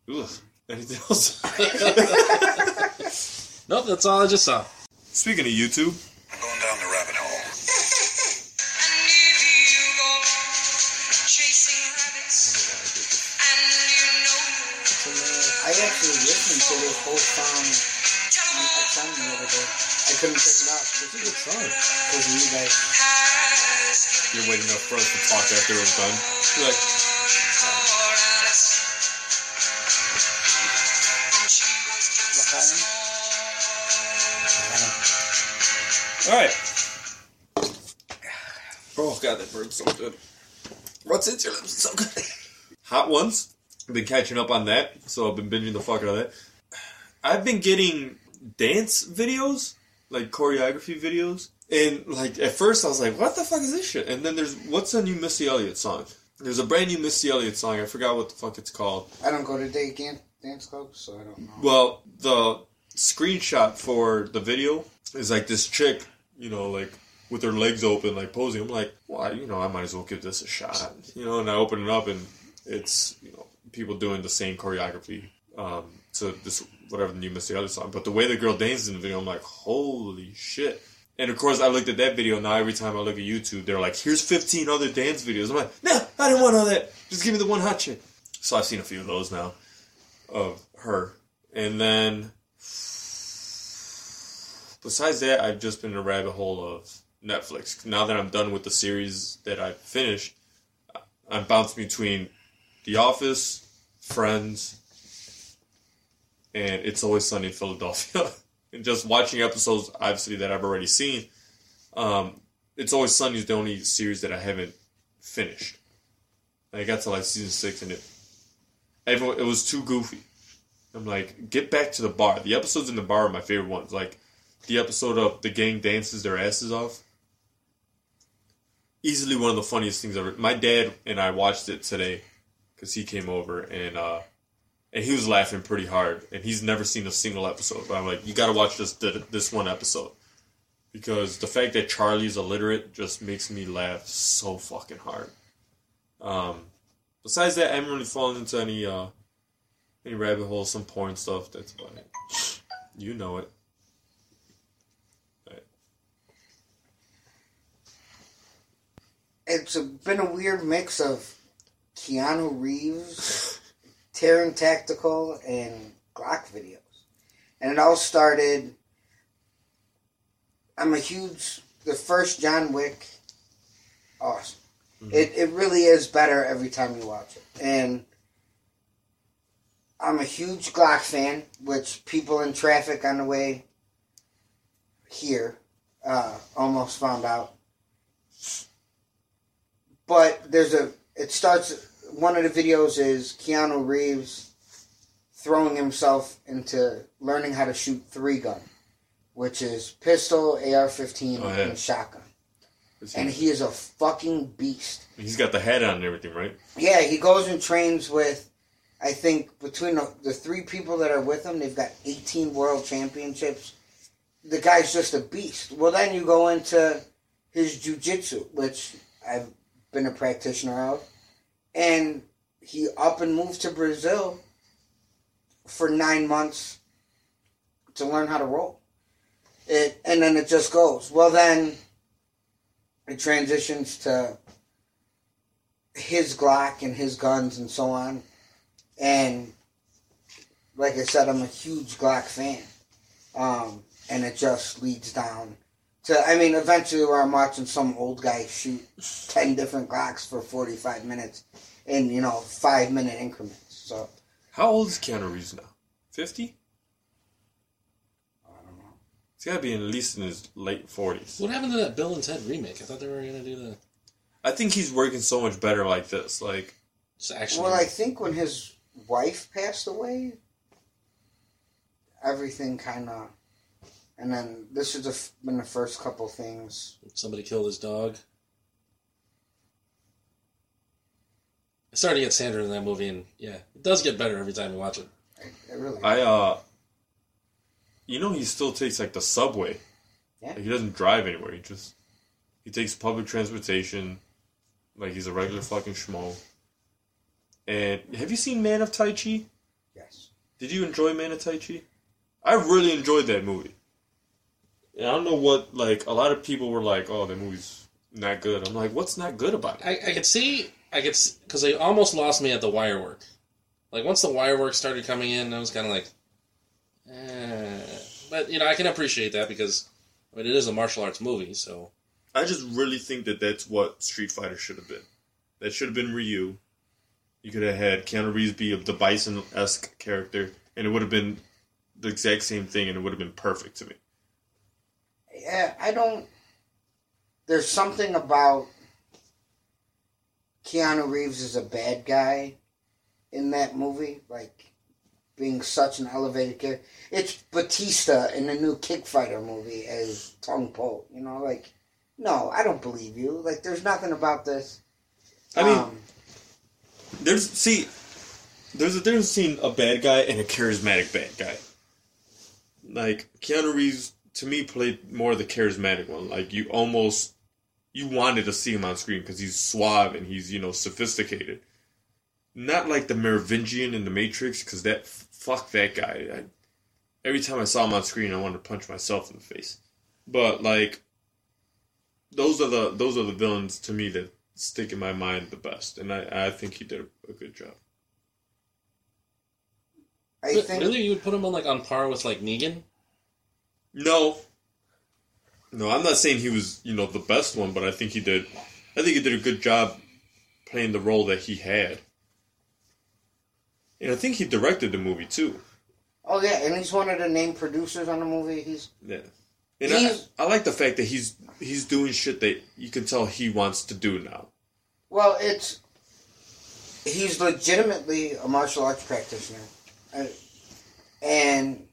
Ugh. Anything else? Nope, that's all I just saw. Speaking of YouTube. I'm going down the rabbit hole. I actually listened to this whole song on XM the other day. I couldn't turn it off It's a good song. because of you guys. You're waiting up for us to talk after it's done. You're like, all right. Oh god, that burp's so good. What's in your lips? So good. Hot ones. I've been catching up on that, so I've been binging the fuck out of that. I've been getting dance videos, like choreography videos, and like at first I was like, "What the fuck is this shit?" And then there's what's a new Missy Elliott song? There's a brand new Missy Elliott song. I forgot what the fuck it's called. I don't go to day can- dance clubs, so I don't know. Well, the screenshot for the video is like this chick, you know, like with her legs open, like posing. I'm like, well, you know, I might as well give this a shot, you know. And I open it up, and it's you know people doing the same choreography um, to this whatever the new Missy Elliott song. But the way the girl dances in the video, I'm like, holy shit. And of course, I looked at that video. Now every time I look at YouTube, they're like, "Here's 15 other dance videos." I'm like, "No, I didn't want all that. Just give me the one hot chick." So I've seen a few of those now of her, and then besides that, I've just been in a rabbit hole of Netflix. Now that I'm done with the series that I finished, I'm bouncing between The Office, Friends, and It's Always Sunny in Philadelphia. and just watching episodes, obviously, that I've already seen. Um, It's Always Sunny is the only series that I haven't finished. I got to like season six, and it everyone, it was too goofy. I'm like, get back to the bar. The episodes in the bar are my favorite ones. Like the episode of the gang dances their asses off. Easily one of the funniest things ever. My dad and I watched it today because he came over and uh, and he was laughing pretty hard. And he's never seen a single episode. But I'm like, you got to watch this this one episode because the fact that Charlie's illiterate just makes me laugh so fucking hard. Um, besides that, I haven't really fallen into any uh, any rabbit holes, some porn stuff. That's about it. You know it. Right. It's a, been a weird mix of Keanu Reeves, Taran Tactical, and Glock videos. And it all started. I'm a huge. The first John Wick, awesome. It, it really is better every time you watch it. And I'm a huge Glock fan, which people in traffic on the way here uh, almost found out. But there's a. It starts. One of the videos is Keanu Reeves throwing himself into learning how to shoot three gun, which is pistol, AR-15, Oh, yeah. and shotgun. He- And he is a fucking beast. he's got the head on and everything, right? Yeah, he goes and trains with, I think, between the, the three people that are with him, they've got 18 world championships. The guy's just a beast. Well, then you go into his jujitsu, which I've been a practitioner of, and he up and moved to Brazil for nine months to learn how to roll. It and then it just goes. Well, then it transitions to his Glock and his guns and so on. And like I said, I'm a huge Glock fan. Um, and it just leads down to, I mean, eventually where I'm watching some old guy shoot 10 different Glocks for 45 minutes in, you know, five minute increments. So, How old is Keanu Reeves now? 50? I don't know. He's got to be at least in his late 40s. What happened to that Bill and Ted remake? I thought they were going to do the I think he's working so much better like this. Like, just action. Well, I think when his wife passed away, everything kind of. And then this has the been the first couple things. Somebody killed his dog. I started to get Sandra in that movie, and yeah, it does get better every time you watch it. It really. I, uh, you know, he still takes, like, the subway. Yeah. Like, he doesn't drive anywhere. He just, he takes public transportation. Like, he's a regular fucking schmo. And have you seen Man of Tai Chi? yes. Did you enjoy Man of Tai Chi? I really enjoyed that movie. And I don't know what like a lot of people were like, "Oh, the movie's not good." I'm like, "What's not good about it?" I, I could see, I could, because they almost lost me at the wire work. Like once the wire work started coming in, I was kind of like, eh. but you know, I can appreciate that because I mean, it is a martial arts movie, so I just really think that that's what Street Fighter should have been. That should have been Ryu. You could have had Keanu Reeves be the Bison esque character, and it would have been the exact same thing, and it would have been perfect to me. Yeah, I don't. There's something about Keanu Reeves as a bad guy in that movie, like being such an elevated character. It's Batista in the new Kick Fighter movie as Tong Po. You know, like, no, I don't believe you. Like, there's nothing about this. I mean, Um, There's see, there's a difference between a bad guy and a charismatic bad guy. Like Keanu Reeves, to me, played more the charismatic one. Like you almost you wanted to see him on screen because he's suave and he's you know sophisticated. Not like the Merovingian in the Matrix, because that fuck that guy. I, every time I saw him on screen, I wanted to punch myself in the face. But like, those are the those are the villains to me that stick in my mind the best, and I I think he did a, good job. I think really, you would put him on like on par with like Negan? No, no, I'm not saying he was you know the best one, but I think he did. I think he did a good job playing the role that he had, and I think he directed the movie too. Oh yeah, and he's one of the name producers on the movie. He's Yeah. And I, He's- I like the fact that he's he's doing shit that you can tell he wants to do now. well, it's he's legitimately a martial arts practitioner, Uh, and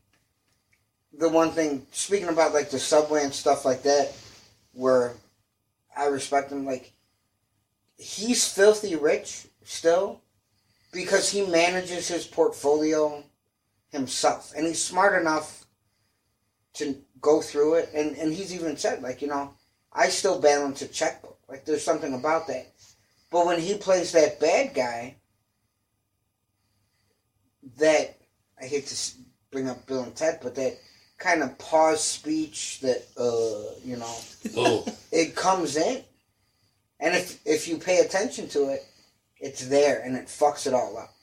the one thing speaking about like the subway and stuff like that, where I respect him, like he's filthy rich still because he manages his portfolio himself, and he's smart enough to go through it. And and he's even said like you know I still balance a checkbook. Like there's something about that. But when he plays that bad guy, that I hate to bring up Bill and Ted, but that kind of pause speech that uh you know it comes in, and if if you pay attention to it, it's there and it fucks it all up.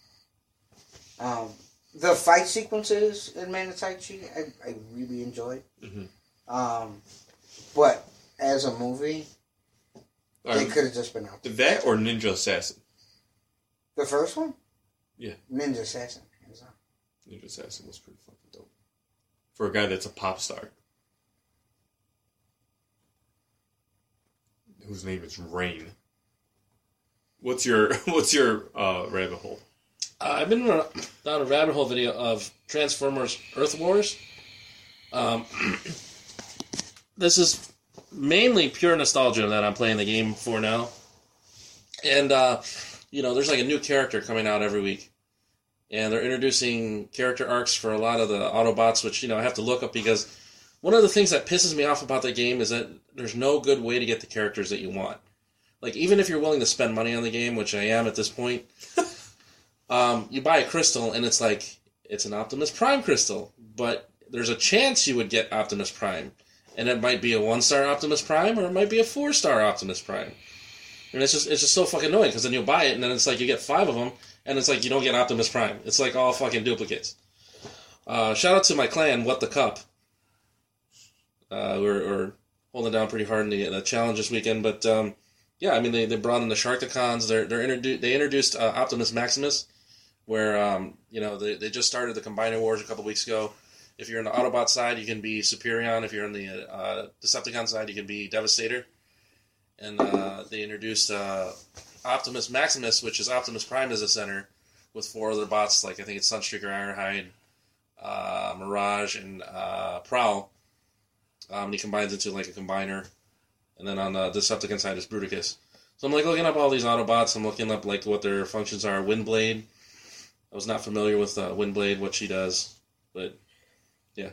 Um, the fight sequences in Man of Tai Chi, I, I really enjoyed. Mhm. Um, but as a movie, they could have just been out. there. that or Ninja Assassin. The first one, Yeah. Ninja Assassin. Ninja Assassin was pretty fucking dope for a guy that's a pop star. Whose name is Rain. What's your What's your uh, rabbit hole? Uh, I've been down a rabbit hole video of Transformers Earth Wars. Um, this is mainly pure nostalgia that I'm playing the game for now. And, uh, you know, there's like a new character coming out every week. And they're introducing character arcs for a lot of the Autobots, which, you know, I have to look up because one of the things that pisses me off about the game is that there's no good way to get the characters that you want. Like, even if you're willing to spend money on the game, which I am at this point, um, you buy a crystal and it's like it's an Optimus Prime crystal, but there's a chance you would get Optimus Prime, and it might be a one star Optimus Prime or it might be a four star Optimus Prime, and it's just it's just so fucking annoying because then you buy it and then it's like you get five of them and it's like you don't get Optimus Prime. It's like all fucking duplicates. Uh, shout out to my clan, What the Cup. Uh, we're, we're holding down pretty hard in the, the challenge this weekend, but um, yeah, I mean they, they brought in the Sharkticons. They're they're introdu- they introduced uh, Optimus Maximus, where um, you know they, they just started the Combiner Wars a couple weeks ago. If you're on the Autobot side, you can be Superion. If you're on the uh, Decepticon side, you can be Devastator. And uh, they introduced uh, Optimus Maximus, which is Optimus Prime as a center, with four other bots like I think it's Sunstreaker, Ironhide, uh, Mirage, and uh, Prowl. Um, and he combines into like a combiner, and then on the Decepticon side is Bruticus. So I'm like looking up all these Autobots. I'm looking up like what their functions are. Windblade. I was not familiar with uh, Windblade, what she does, but yeah.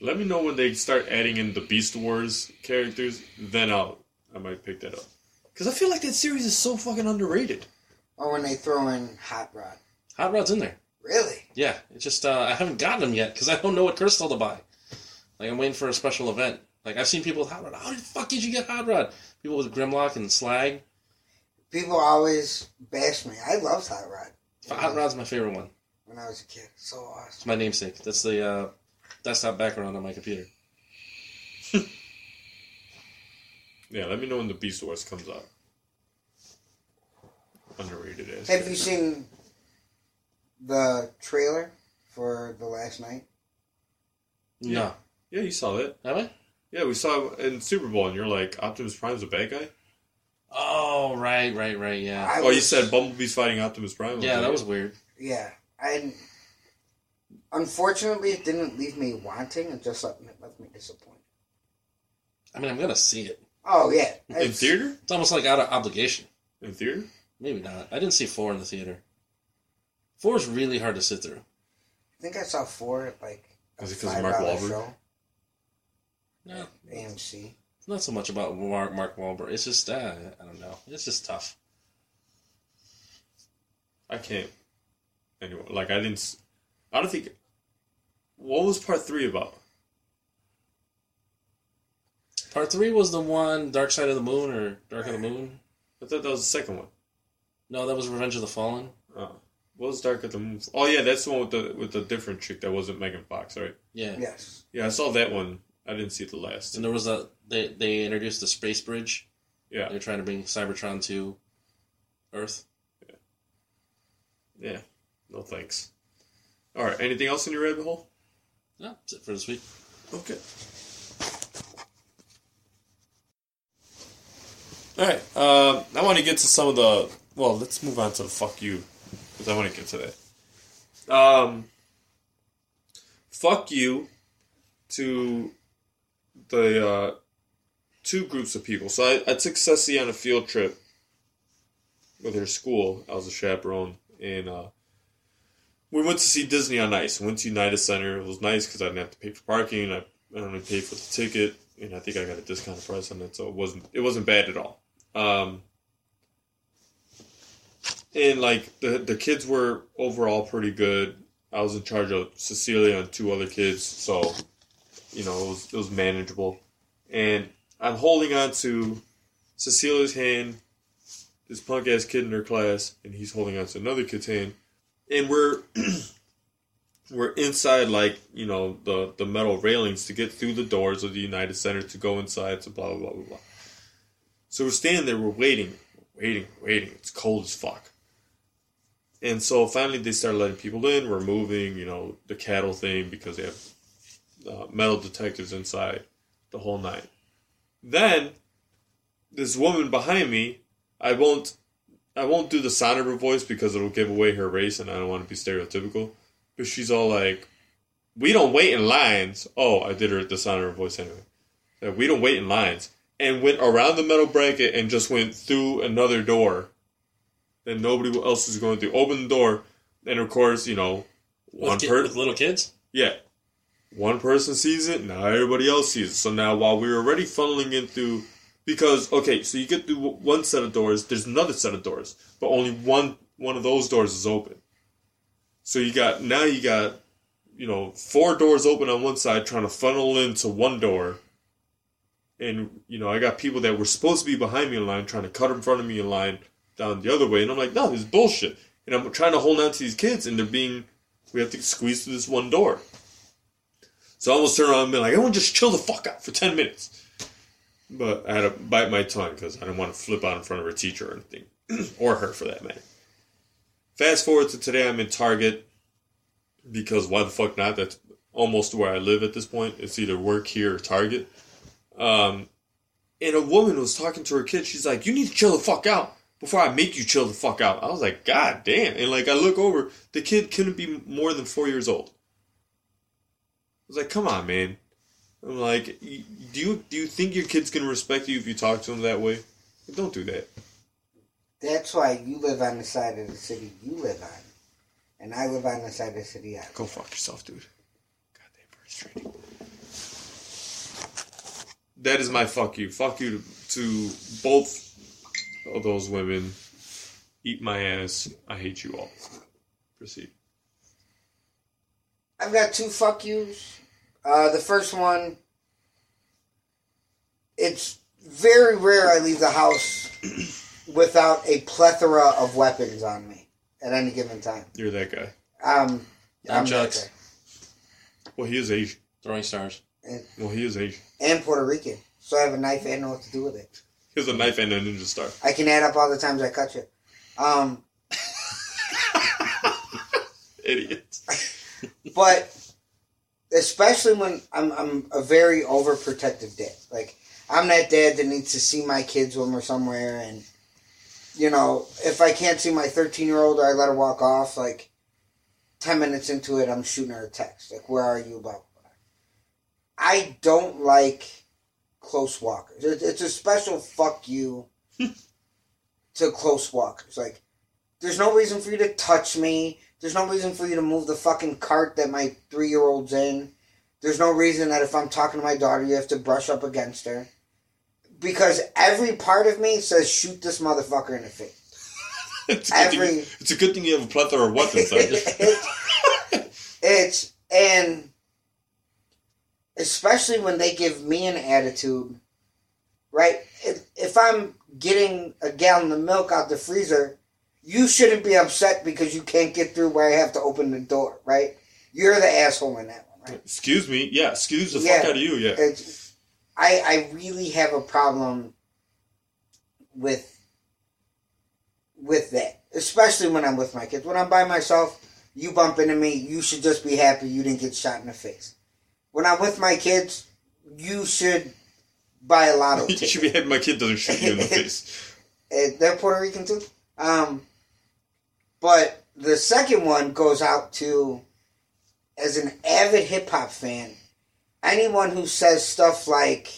Let me know when they start adding in the Beast Wars characters. Then I'll I might pick that up because I feel like that series is so fucking underrated. Or when they throw in Hot Rod. Hot Rod's in there. Really? Yeah, it's just uh, I haven't gotten them yet because I don't know what crystal to buy. Like I'm waiting for a special event. Like I've seen people with Hot Rod. How the fuck did you get Hot Rod? People with Grimlock and Slag. People always bash me. I love Hot Rod Hot Rod's my favorite one. when I was a kid. So awesome. It's my namesake. That's the uh, desktop background on my computer. Yeah, let me know when the Beast Wars comes out. Underrated ass. Have you seen the trailer for the last night? No, Yeah, you saw it. have I? Yeah, we saw it in Super Bowl, and you're like, Optimus Prime's a bad guy. Oh, right, right, right. Yeah, I oh, you said Bumblebee's fighting Optimus Prime. Yeah, that was weird. Yeah, and unfortunately, it didn't leave me wanting. It just left me, left me disappointed. I mean, I'm gonna see it. Oh yeah, in theater. It's almost like out of obligation. In theater. Maybe not. I didn't see four in the theater. Four is really hard to sit through. I think I saw four at like a Is it 'cause of five Mark dollar Wahlberg? show. No, AMC. it's not so much about Mark Mark Wahlberg. It's just uh, I don't know. It's just tough. I can't. Anyway, like I didn't. I don't think. What was part three about? Part three was the one Dark Side of the Moon or Dark of the Moon. I thought that was the second one. No, that was Revenge of the Fallen. Oh. What was Dark of the Moon? Oh yeah, that's the one with the with the different chick that wasn't Megan Fox, right? Yeah. Yes. Yeah, I saw that one. I didn't see the last. And there was a they they introduced the space bridge. Yeah, They're trying to bring Cybertron to Earth. yeah. Yeah. No thanks. All right. Anything else in your rabbit hole? Yeah, that's it for this week. Okay. All right. Um, I want to get to some of the. Well, let's move on to the fuck you, because I want to get to that. Um, fuck you to the uh, two groups of people. So I, I took Ceci on a field trip with her school. I was a chaperone, and uh, we went to see Disney on Ice. We went to United Center. It was nice because I didn't have to pay for parking. I, I only paid for the ticket, and I think I got a discounted price on it, so it wasn't it wasn't bad at all. Um, and like the the kids were overall pretty good. I was in charge of Cecilia and two other kids, so you know it was it was manageable. And I'm holding on to Cecilia's hand, this punk ass kid in her class, and he's holding on to another kid's hand, and we're we're inside like you know the the metal railings to get through the doors of the United Center to go inside to blah blah blah blah blah. So we're standing there, we're waiting, waiting, waiting. It's cold as fuck. And so finally they started letting people in. We're moving, you know, the cattle thing because they have uh, metal detectors inside, the whole night. Then this woman behind me, I won't, I won't do the sound of her voice because it'll give away her race, and I don't want to be stereotypical. But she's all like, "We don't wait in lines." Oh, I did her the sound of her voice anyway. Like, we don't wait in lines, and went around the metal bracket and just went through another door that nobody else is going through. Open the door, and of course, you know, one With, person. with little kids. Yeah. One person sees it, now everybody else sees it. So now while we were already funneling in through because okay, so you get through one set of doors, there's another set of doors, but only one one of those doors is open. So you got now you got you know, four doors open on one side trying to funnel into one door. And you know, I got people that were supposed to be behind me in line trying to cut in front of me in line down the other way, and I'm like, no, this is bullshit. And I'm trying to hold on to these kids, and they're being, we have to squeeze through this one door. So I almost turned around and been like, everyone just chill the fuck out for 10 minutes. But I had to bite my tongue because I didn't want to flip out in front of her teacher or anything. or her for that matter. Fast forward to today, I'm in Target because why the fuck not? That's almost where I live at this point. It's either work here or Target. Um, and a woman was talking to her kid. She's like, "You need to chill the fuck out before I make you chill the fuck out." I was like, "God damn!" And like, I look over, the kid couldn't be more than four years old. I was like, "Come on, man." I'm like, "Do you do you think your kid's gonna respect you if you talk to him that way? Don't do that." That's why you live on the side of the city you live on. And I live on the side of the city I live Go fuck yourself, dude. Goddamn frustrating. That is my fuck you. Fuck you to, to both of those women. Eat my ass. I hate you all. Proceed. I've got two fuck yous. Uh, the first one, it's very rare I leave the house without a plethora of weapons on me at any given time. You're that guy. Um, I'm that guy. Well, he is Asian. Throwing stars. Well, he is Asian. and Puerto Rican, so I have a knife and know what to do with it. He has a knife and a ninja star. I can add up all the times I cut you. Um, Idiot. but especially when I'm I'm a very overprotective dad. Like I'm that dad that needs to see my kids when we're somewhere, and you know if I can't see my 13 year old or I let her walk off, like 10 minutes into it, I'm shooting her a text like, "Where are you?" Blah. I don't like close walkers. It's a special fuck you to close walk. It's like, there's no reason for you to touch me. There's no reason for you to move the fucking cart that my three year old's in. There's no reason that if I'm talking to my daughter, you have to brush up against her. Because every part of me says, shoot this motherfucker in the face. it's, a good Every- thing, it's a good thing you have a plethora of weapons. It's and especially when they give me an attitude, right? If, if I'm getting a gallon of milk out the freezer, you shouldn't be upset because you can't get through where I have to open the door, right? You're the asshole in that one, right? excuse me. Yeah, excuse the Yeah. fuck out of you. Yeah. I I really have a problem with with that, especially when I'm with my kids. When I'm by myself, you bump into me, you should just be happy you didn't get shot in the face. When I'm with my kids, you should buy a lotto you ticket. should be happy my kid doesn't shoot you in the face. Uh, They're Puerto Rican too. Um, but the second one goes out to, as an avid hip hop fan, anyone who says stuff like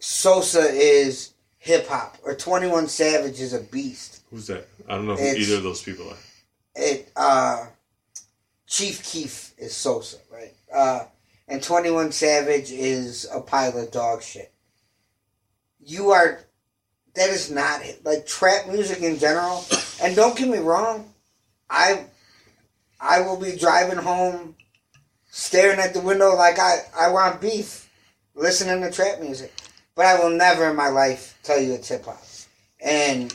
Sosa is hip hop or Twenty One Savage is a beast. Who's that? I don't know who It's- either of those people are. It uh, Chief Keef is Sosa, right? Uh, and Twenty One Savage is a pile of dog shit. You are that is not it. like trap music in general. And don't get me wrong, I I will be driving home, staring at the window like I I want beef, listening to trap music. But I will never in my life tell you it's hip hop, and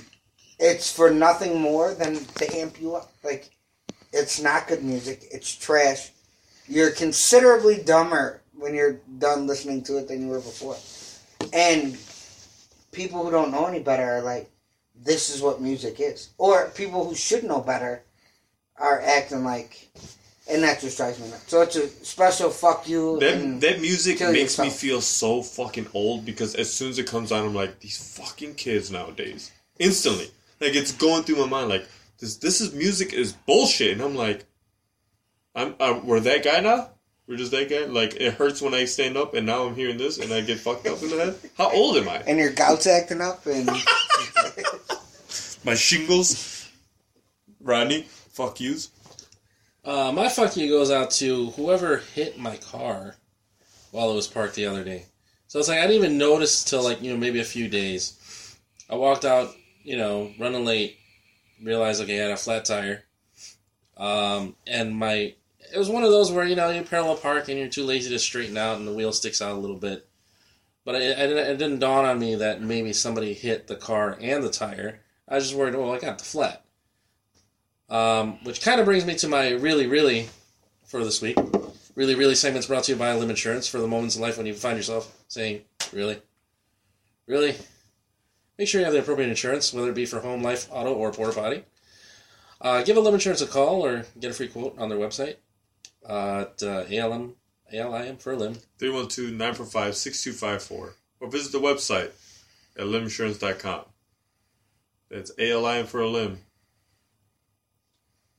it's for nothing more than to amp you up. Like it's not good music. It's trash. You're considerably dumber when you're done listening to it than you were before, and people who don't know any better are like, this is what music is. Or people who should know better are acting like, and that just drives me nuts. So it's a special fuck you. That, that music makes me feel so fucking old because as soon as it comes on, I'm like, these fucking kids nowadays. Instantly. Like, it's going through my mind, like, this this is music is bullshit. And I'm like, I'm, uh, we're that guy now? We're just that guy? Like, it hurts when I stand up and now I'm hearing this and I get fucked up in the head? How old am I? and your gout's acting up, and My shingles? Rodney? Fuck yous? Uh, my fuck you goes out to whoever hit my car while it was parked the other day. So it's like I didn't even notice till like you know maybe a few days. I walked out, you know, running late, realized okay I had a flat tire, um, and my it was one of those where you know you parallel park and you're too lazy to straighten out and the wheel sticks out a little bit. But it, it, it didn't dawn on me that maybe somebody hit the car and the tire. I was just worried, oh, I got the flat. Um, which kind of brings me to my really, really for this week. Really, really segments brought to you by Lim Insurance for the moments in life when you find yourself saying, really? Really? Make sure you have the appropriate insurance, whether it be for home, life, auto, or porta potty. Uh, give a Lim Insurance a call or get a free quote on their website uh, at uh, ALM, ALIM for a limb. 312 945 6254. Or visit the website at liminsurance.com. That's ALIM for a limb.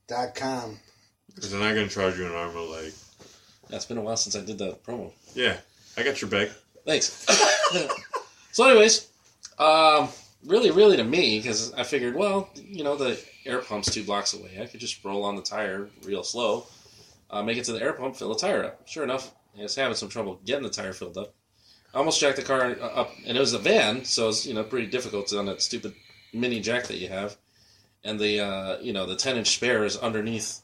dot com. Because they're not going to charge you an arm or leg. Yeah, it's been a while since I did the promo. Yeah, I got your back. Thanks. so, anyways, um, really, really to me, because I figured, well, you know, the air pump's two blocks away. I could just roll on the tire real slow, uh, make it to the air pump, fill the tire up. Sure enough, I was having some trouble getting the tire filled up. I almost jacked the car up, and it was a van, so it's you know pretty difficult on that stupid mini jack that you have, and the uh, you know the ten inch spare is underneath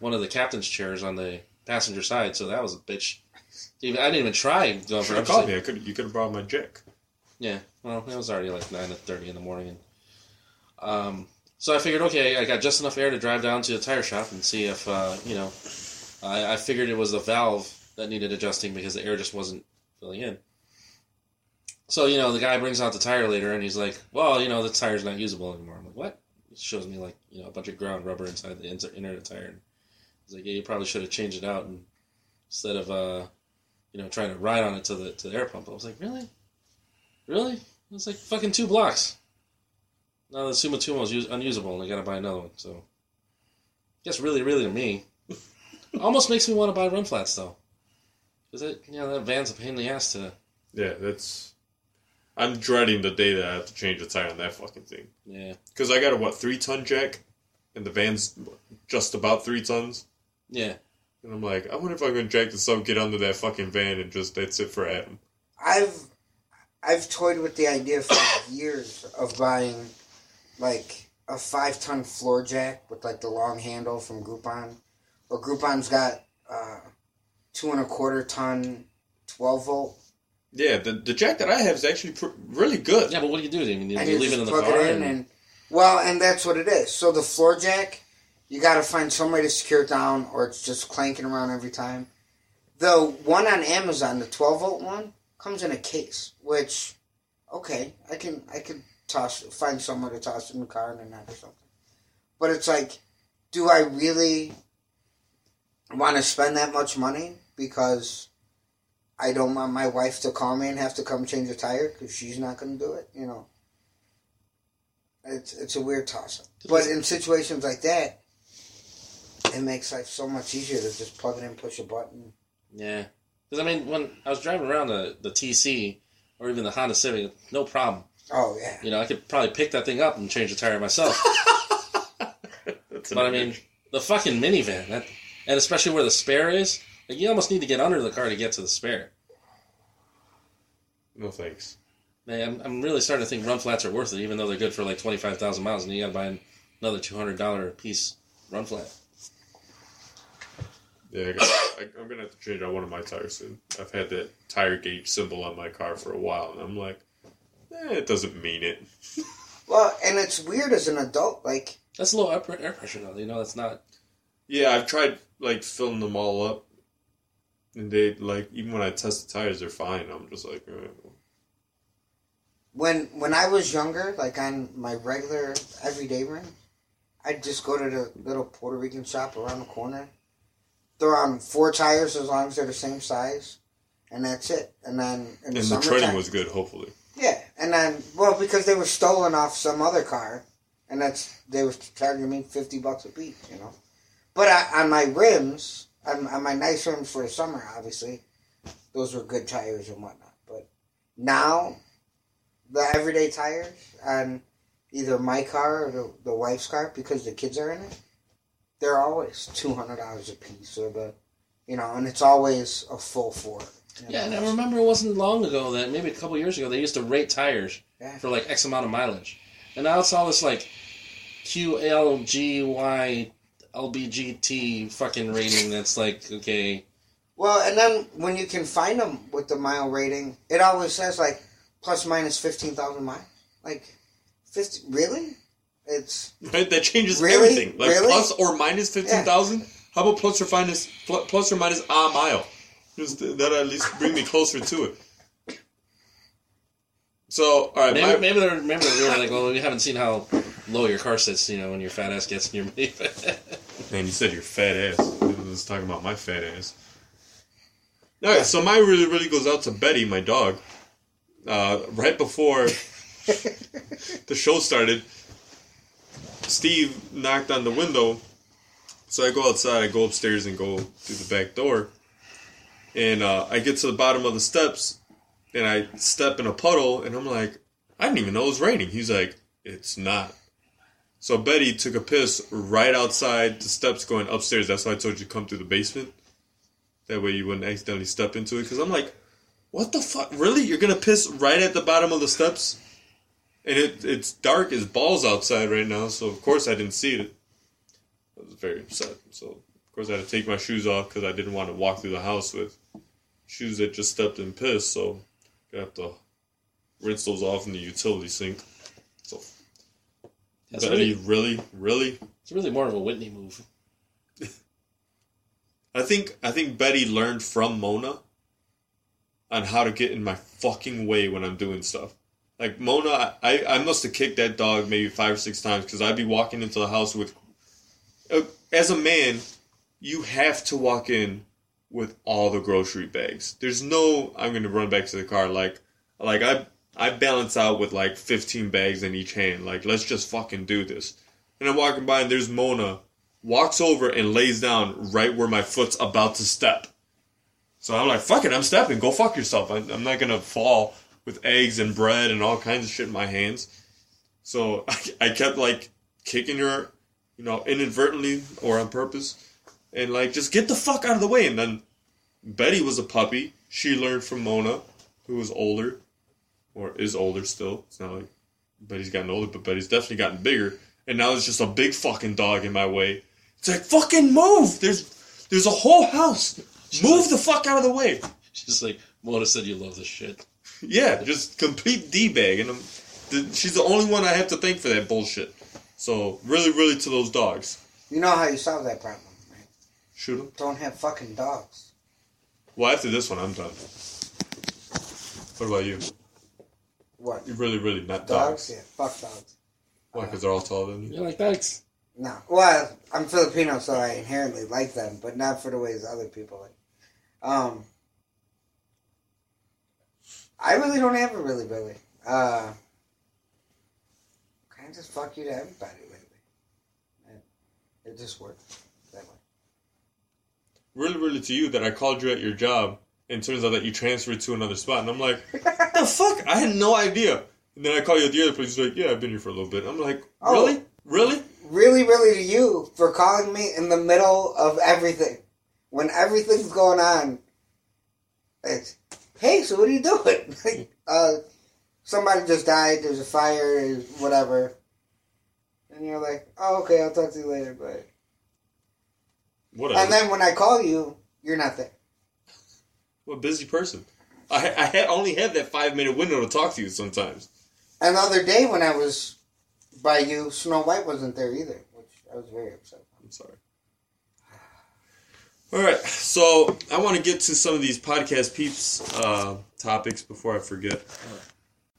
one of the captain's chairs on the passenger side, so that was a bitch. Even I didn't even try going for Should it. I'm called like- me. I could. You could have brought my jack. yeah, well, it was already like nine thirty in the morning, and um, so I figured, okay, I got just enough air to drive down to the tire shop and see if uh, you know, I, I figured it was the valve that needed adjusting because the air just wasn't filling in. So you know, the guy brings out the tire later, and he's like, "Well, you know, the tire's not usable anymore." I'm like, "What?" It shows me like you know a bunch of ground rubber inside the insert inner tire. And he's like, "Yeah, you probably should have changed it out and instead of uh, you know trying to ride on it to the to the air pump." I was like, "Really?" Really? It's like fucking two blocks. Now the Sumitomo's is unusable, and I gotta buy another one. So, guess really, really to me, almost makes me want to buy run flats though, because it, you know, that van's a pain in the ass to. Yeah, that's. I'm dreading the day that I have to change the tire on that fucking thing. Yeah. Because I got a what three ton jack, and the van's just about three tons. Yeah. And I'm like, I wonder if I can jack this up, get under that fucking van, and just that's it for Adam. I've I've toyed with the idea for years of buying like a five ton floor jack with like the long handle from Groupon, or Groupon's got uh, two and a quarter ton, twelve volt. Yeah, the the jack that I have is actually pr- really good. Yeah, but what do you do? I mean, you, you you leave it just in the plug car. it in and- and well, and that's what it is. So the floor jack, you got to find some way to secure it down, or it's just clanking around every time. The one on Amazon, the twelve volt one, comes in a case, which okay, I can I could toss find somewhere to toss it in the car in the night or something. But it's like, do I really want to spend that much money because I don't want my wife to call me and have to come change a tire because she's not going to do it? You know, it's it's a weird toss up. But in situations like that, it makes life so much easier to just plug it in, push a button. Yeah. Because, I mean, when I was driving around the, the TC or even the Honda Civic, no problem. Oh yeah, You know, I could probably pick that thing up and change the tire myself. But, I mean, the fucking minivan, that, and especially where the spare is, like, you almost need to get under the car to get to the spare. no thanks. Man, I'm, I'm really starting to think run flats are worth it, even though they're good for like 25,000 miles, and you gotta buy another $200 piece run flat. Yeah, I got, I, I'm gonna have to change out one of my tires soon. I've had that tire gauge symbol on my car for a while, and I'm like, eh, it doesn't mean it. well, and it's weird as an adult. Like That's low air, air pressure, though. You know, that's not. Yeah, I've tried like filling them all up, and they like even when I test the tires, they're fine. I'm just like, eh. when when I was younger, like on my regular everyday run, I'd just go to the little Puerto Rican shop around the corner, throw on four tires as long as they're the same size, and that's it. And then in the, and the treading was good. Hopefully, yeah. And then well, because they were stolen off some other car, and that's they were charging me fifty bucks a piece, you know. But I, on my rims, on, on my nice rims for the summer, obviously, those were good tires and whatnot. But now, the everyday tires on either my car or the, the wife's car, because the kids are in it, they're always two hundred dollars a piece, or the, you know, and it's always a full four. Yeah, and I remember it wasn't long ago that maybe a couple years ago they used to rate tires Yeah. for like X amount of mileage, and now it's all this like QLGY LBGT fucking rating that's like okay, Well, and then when you can find them with the mile rating, it always says like plus minus fifteen thousand miles. Like, fifty? Really? It's right? That changes Really? everything. Like Really? plus or minus fifteen thousand. How about plus or minus plus or minus a mile? Just uh, that at least bring me closer to it. So, all right, maybe my, maybe they're maybe they're really like well we haven't seen how low your car sits you know when your fat ass gets in your minivan. Man, you said your fat ass. I was talking about my fat ass. All right, so my really, really goes out to Betty, my dog. Uh, right before the show started, Steve knocked on the window. So I go outside, I go upstairs and go through the back door. And uh, I get to the bottom of the steps and I step in a puddle and I'm like, I didn't even know it was raining. He's like, it's not. So Betty took a piss right outside the steps going upstairs. That's why I told you come through the basement. That way you wouldn't accidentally step into it. Because I'm like, what the fuck? Really? You're gonna piss right at the bottom of the steps? And it it's dark as balls outside right now, so of course I didn't see it. I was very upset. So of course I had to take my shoes off because I didn't want to walk through the house with shoes that just stepped in piss. So I have to rinse those off in the utility sink. That's Betty, really, really, really? it's really more of a Whitney move. I think I think Betty learned from Mona on how to get in my fucking way when I'm doing stuff. Like Mona, I, I must have kicked that dog maybe five or six times because I'd be walking into the house with. Uh, as a man, you have to walk in with all the grocery bags. There's no I'm gonna run back to the car like like I I balance out with like 15 bags in each hand. Like let's just fucking do this. And I'm walking by and there's Mona walks over and lays down right where my foot's about to step. So I'm like, fuck it, I'm stepping. Go fuck yourself. I, I'm not gonna fall with eggs and bread and all kinds of shit in my hands. So I, I kept like kicking her, you know, inadvertently or on purpose, and like just get the fuck out of the way. And then Betty was a puppy. She learned from Mona, who was older, or is older still. It's not like Betty's gotten older, but Betty's definitely gotten bigger. And now there's just a big fucking dog in my way. It's like fucking move. There's there's a whole house. Move the fuck out of the way. She's like, Mona said you love this shit. Yeah, just complete d bag, and I'm, the, she's the only one I have to thank for that bullshit. So really, really to those dogs, You know how you solve that problem, right? shoot them. Don't have fucking dogs. Well, after this one, I'm done. What about you? What? You really, really not Dogs? dogs? Yeah, fuck dogs. Why? Because they're all taller than you. You like dogs? No. Well, I'm Filipino, so I inherently like them, but not for the ways other people like. Um, I really don't have a really, really. Uh, kind of just fuck you to everybody lately. And it just works that way. Really, really to you that I called you at your job, and it turns out that you transferred to another spot, and I'm like, the fuck? I had no idea. And then I call you at the other place. He's like, yeah, I've been here for a little bit. I'm like, Oh. really, really? Really, really to you for calling me in the middle of everything. When everything's going on, it's, hey, so what are you doing? Like, uh, somebody just died, there's a fire, there's whatever. And you're like, oh, okay, I'll talk to you later, but. Whatever. And then when I call you, you're not there. I'm a busy person. I I had, only have that five minute window to talk to you sometimes. And the other day when I was by you, Snow White wasn't there either, which I was very upset. I'm sorry. All right, so I want to get to some of these podcast peeps uh, topics before I forget.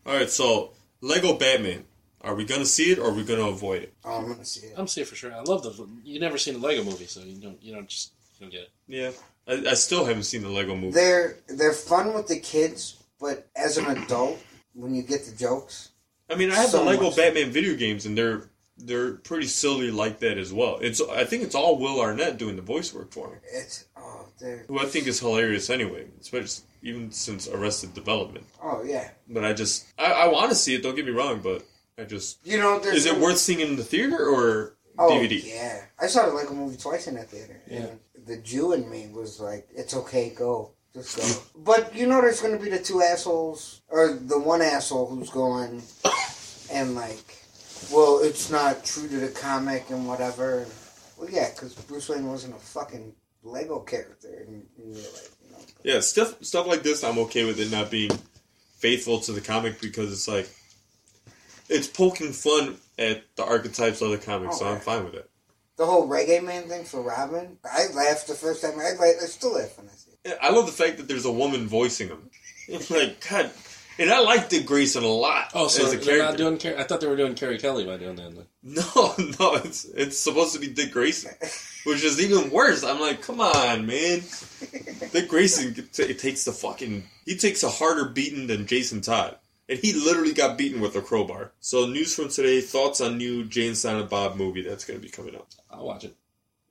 All right, so Lego Batman. Are we gonna see it or are we gonna avoid it? Oh, I'm gonna see it. I'm seeing for sure. I love the. You never seen a Lego movie, so you don't. You don't just. You don't get it. Yeah, I, I still haven't seen the Lego movie. They're they're fun with the kids, but as an adult, when you get the jokes, I mean, I have so the Lego much. Batman video games, and they're they're pretty silly like that as well. It's I think it's all Will Arnett doing the voice work for him, it's oh they're who I think is hilarious anyway, especially even since Arrested Development. oh yeah. But I just I, I want to see it. Don't get me wrong, but I just You know, there's is it worth seeing in the theater or oh, DVD? Yeah, I saw the Lego movie twice in that theater. Yeah. And the Jew in me was like, "It's okay, go, just go." but you know, there's going to be the two assholes, or the one asshole who's going, and like, well, it's not true to the comic and whatever. And, well, yeah, because Bruce Wayne wasn't a fucking Lego character in, in real life, you know. Yeah, stuff stuff like this. I'm okay with it not being faithful to the comic because it's like it's poking fun at the archetypes of the comic, so I'm oh, fine with it. The whole reggae man thing for Robin, I laughed the first time. I, laughed, I still laugh when I see it. Yeah, I love the fact that there's a woman voicing him. It's like God, and I like Dick Grayson a lot. Oh, so as a they're not doing. Car- I thought they were doing Carrie Kelly by doing that. No, no, it's it's supposed to be Dick Grayson, which is even worse. I'm like, come on, man. Dick Grayson t- takes the fucking he takes a harder beating than Jason Todd, and he literally got beaten with a crowbar. So, news from today: thoughts on new Jay and Silent Bob movie that's going to be coming out. I'll watch it.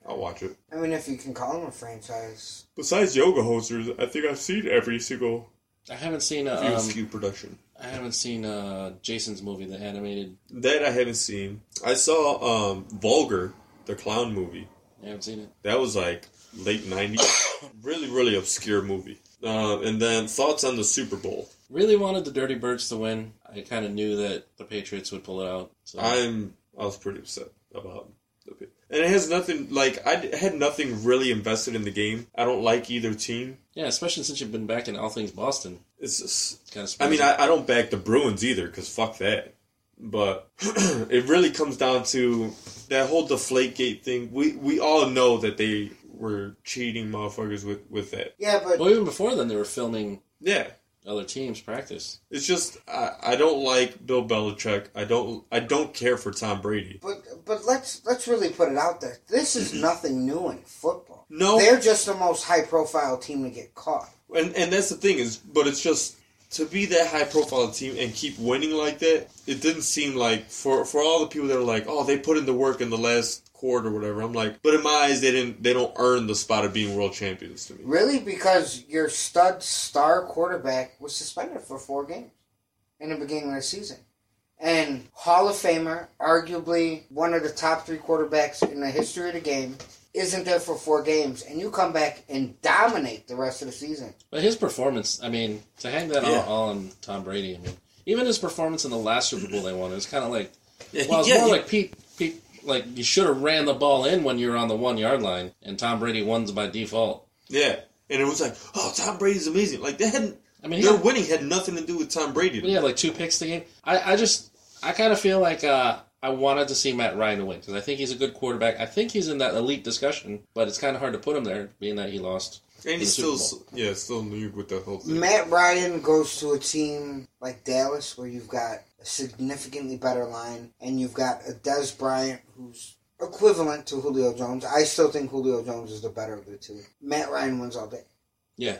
I'll watch it. I mean, if you can call him a franchise, Besides Yoga Hosers, I think I've seen every single I haven't seen. a few, um, few production. I haven't seen uh, Jason's movie, the animated. That I haven't seen. I saw um, Vulgar, the clown movie. I haven't seen it. That was like late '90s. really, really obscure movie. Uh, and then thoughts on the Super Bowl. Really wanted the Dirty Birds to win. I kind of knew that the Patriots would pull it out. So I'm I was pretty upset about the and it has nothing like I had nothing really invested in the game. I don't like either team. yeah, especially since you've been back in all things Boston. It's just Kind of. I mean I, I don't back the Bruins either because fuck that. But it really comes down to that whole Deflategate thing. We we all know that they were cheating motherfuckers with with that. yeah, but well, even before then, they were filming Yeah. Other teams practice. It's just I, I don't like Bill Belichick. I don't I don't care for Tom Brady. But but let's let's really put it out there. This is nothing new in football. No. they're just the most high profile team to get caught. And and that's the thing is, but it's just to be that high profile team and keep winning like that. It didn't seem like for for all the people that are like, oh, they put in the work in the last quarter or whatever. I'm like, but in my eyes, they didn't they don't earn the spot of being world champions to me. Really, because your stud star quarterback was suspended for four games. in the beginning of the season. And Hall of Famer, arguably one of the top three quarterbacks in the history of the game, isn't there for four games, and you come back and dominate the rest of the season. But his performance, I mean, to hang that Yeah. all, all on Tom Brady, I mean, even his performance in the last Super Bowl they won, it was kind of like, Yeah, well, it's yeah, more he- like Pete, Pete, like you should have ran the ball in when you were on the one yard line, and Tom Brady wins by default. yeah. And it was like, oh, Tom Brady's amazing. Like they hadn't. I mean, their had, winning had nothing to do with Tom Brady. he had like two picks the game. I, I just, I kind of feel like uh, I wanted to see Matt Ryan win because I think he's a good quarterback. I think he's in that elite discussion, but it's kind of hard to put him there, being that he lost. And he's still, Super yeah, still new with the whole thing. Matt Ryan goes to a team like Dallas where you've got a significantly better line, and you've got a Dez Bryant who's equivalent to Julio Jones. I still think Julio Jones is the better of the two. Matt Ryan wins all day. Yeah,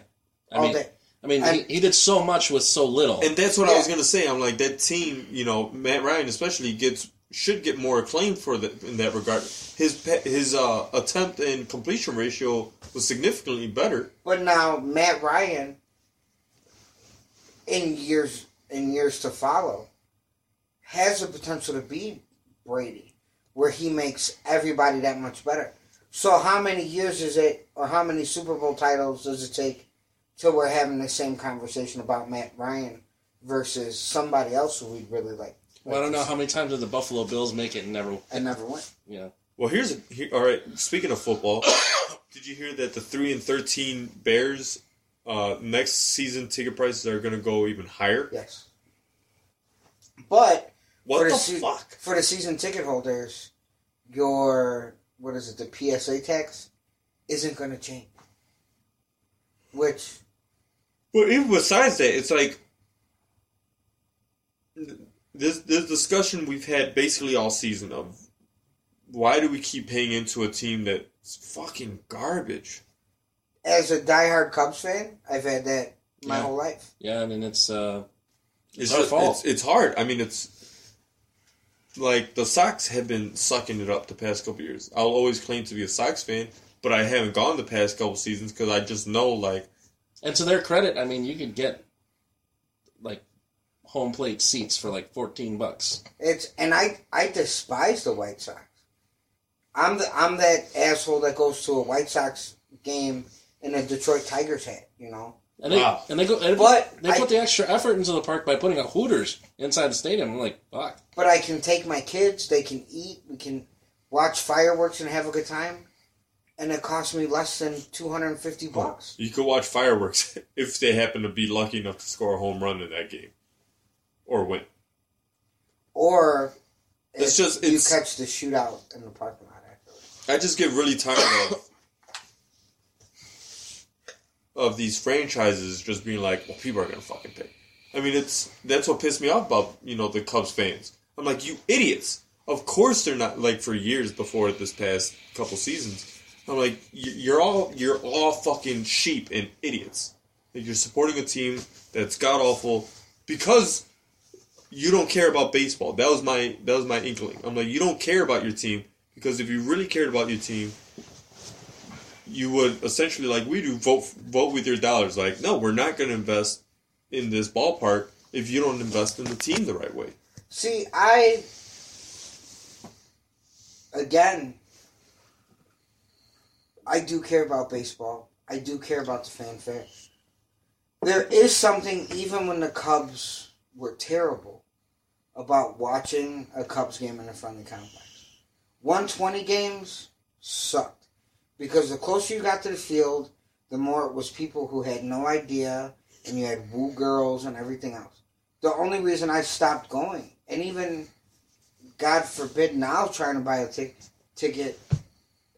I All mean, day. I mean, And- he, he did so much with so little. And that's what I was gonna say. I'm like that team. You know, Matt Ryan especially gets should get more acclaim for that in that regard. His his uh, attempt and completion ratio was significantly better. But now Matt Ryan, in years in years to follow, has the potential to be Brady, where he makes everybody that much better. So how many years is it, or how many Super Bowl titles does it take till we're having the same conversation about Matt Ryan versus somebody else who we'd really like? Well, I don't know how many times did the Buffalo Bills make it and never, and never went. yeah. Well, here's a, here, all right. Speaking of football, did you hear that the three and thirteen Bears uh, next season ticket prices are going to go even higher? Yes. But What for the the se- fuck? for the season ticket holders, your what is it, the PSA tax isn't going to change. Which Well, even besides that, it's like this this discussion we've had basically all season of why do we keep paying into a team that's fucking garbage? as a diehard Cubs fan, I've had that my Yeah. whole life. Yeah, I mean, it's, uh, It's our fault. It's, it's hard. I mean, it's like the Sox have been sucking it up the past couple years. I'll always claim to be a Sox fan, but I haven't gone the past couple seasons because I just know like and to their credit, I mean, you could get, like, home plate seats for like 14 bucks. It's and I I despise the White Sox. I'm the I'm that asshole that goes to a White Sox game in a Detroit Tigers hat. You know. And they, Wow. and they go, and But they I- put the extra effort into the park by putting out Hooters inside the stadium. I'm like, fuck. But I can take my kids, they can eat, we can watch fireworks and have a good time. And it costs me less than 250 bucks. you could watch fireworks if they happen to be lucky enough to score a home run in that game or win. Or It's if just- you it's- catch the shootout in the parking lot afterwards. I just get really tired of of these franchises just being like, well, people are gonna fucking pay. I mean, it's that's what pissed me off about you know the Cubs fans. I'm like, you idiots! Of course they're not like for years before this past couple seasons. I'm like, you- you're all you're all fucking sheep and idiots. Like you're supporting a team that's god awful because you don't care about baseball. That was my that was my inkling. I'm like, you don't care about your team because if you really cared about your team, you would essentially like we do vote vote with your dollars. Like, no, we're not going to invest in this ballpark if you don't invest in the team the right way. See, I. Again, I do care about baseball. I do care about the fanfare. There is something, even when the Cubs were terrible, about watching a Cubs game in a friendly complex. 120 games sucked. Because the closer you got to the field, the more it was people who had no idea, and you had woo girls and everything else. The only reason I stopped going, and even, God forbid, now trying to buy a tic- ticket,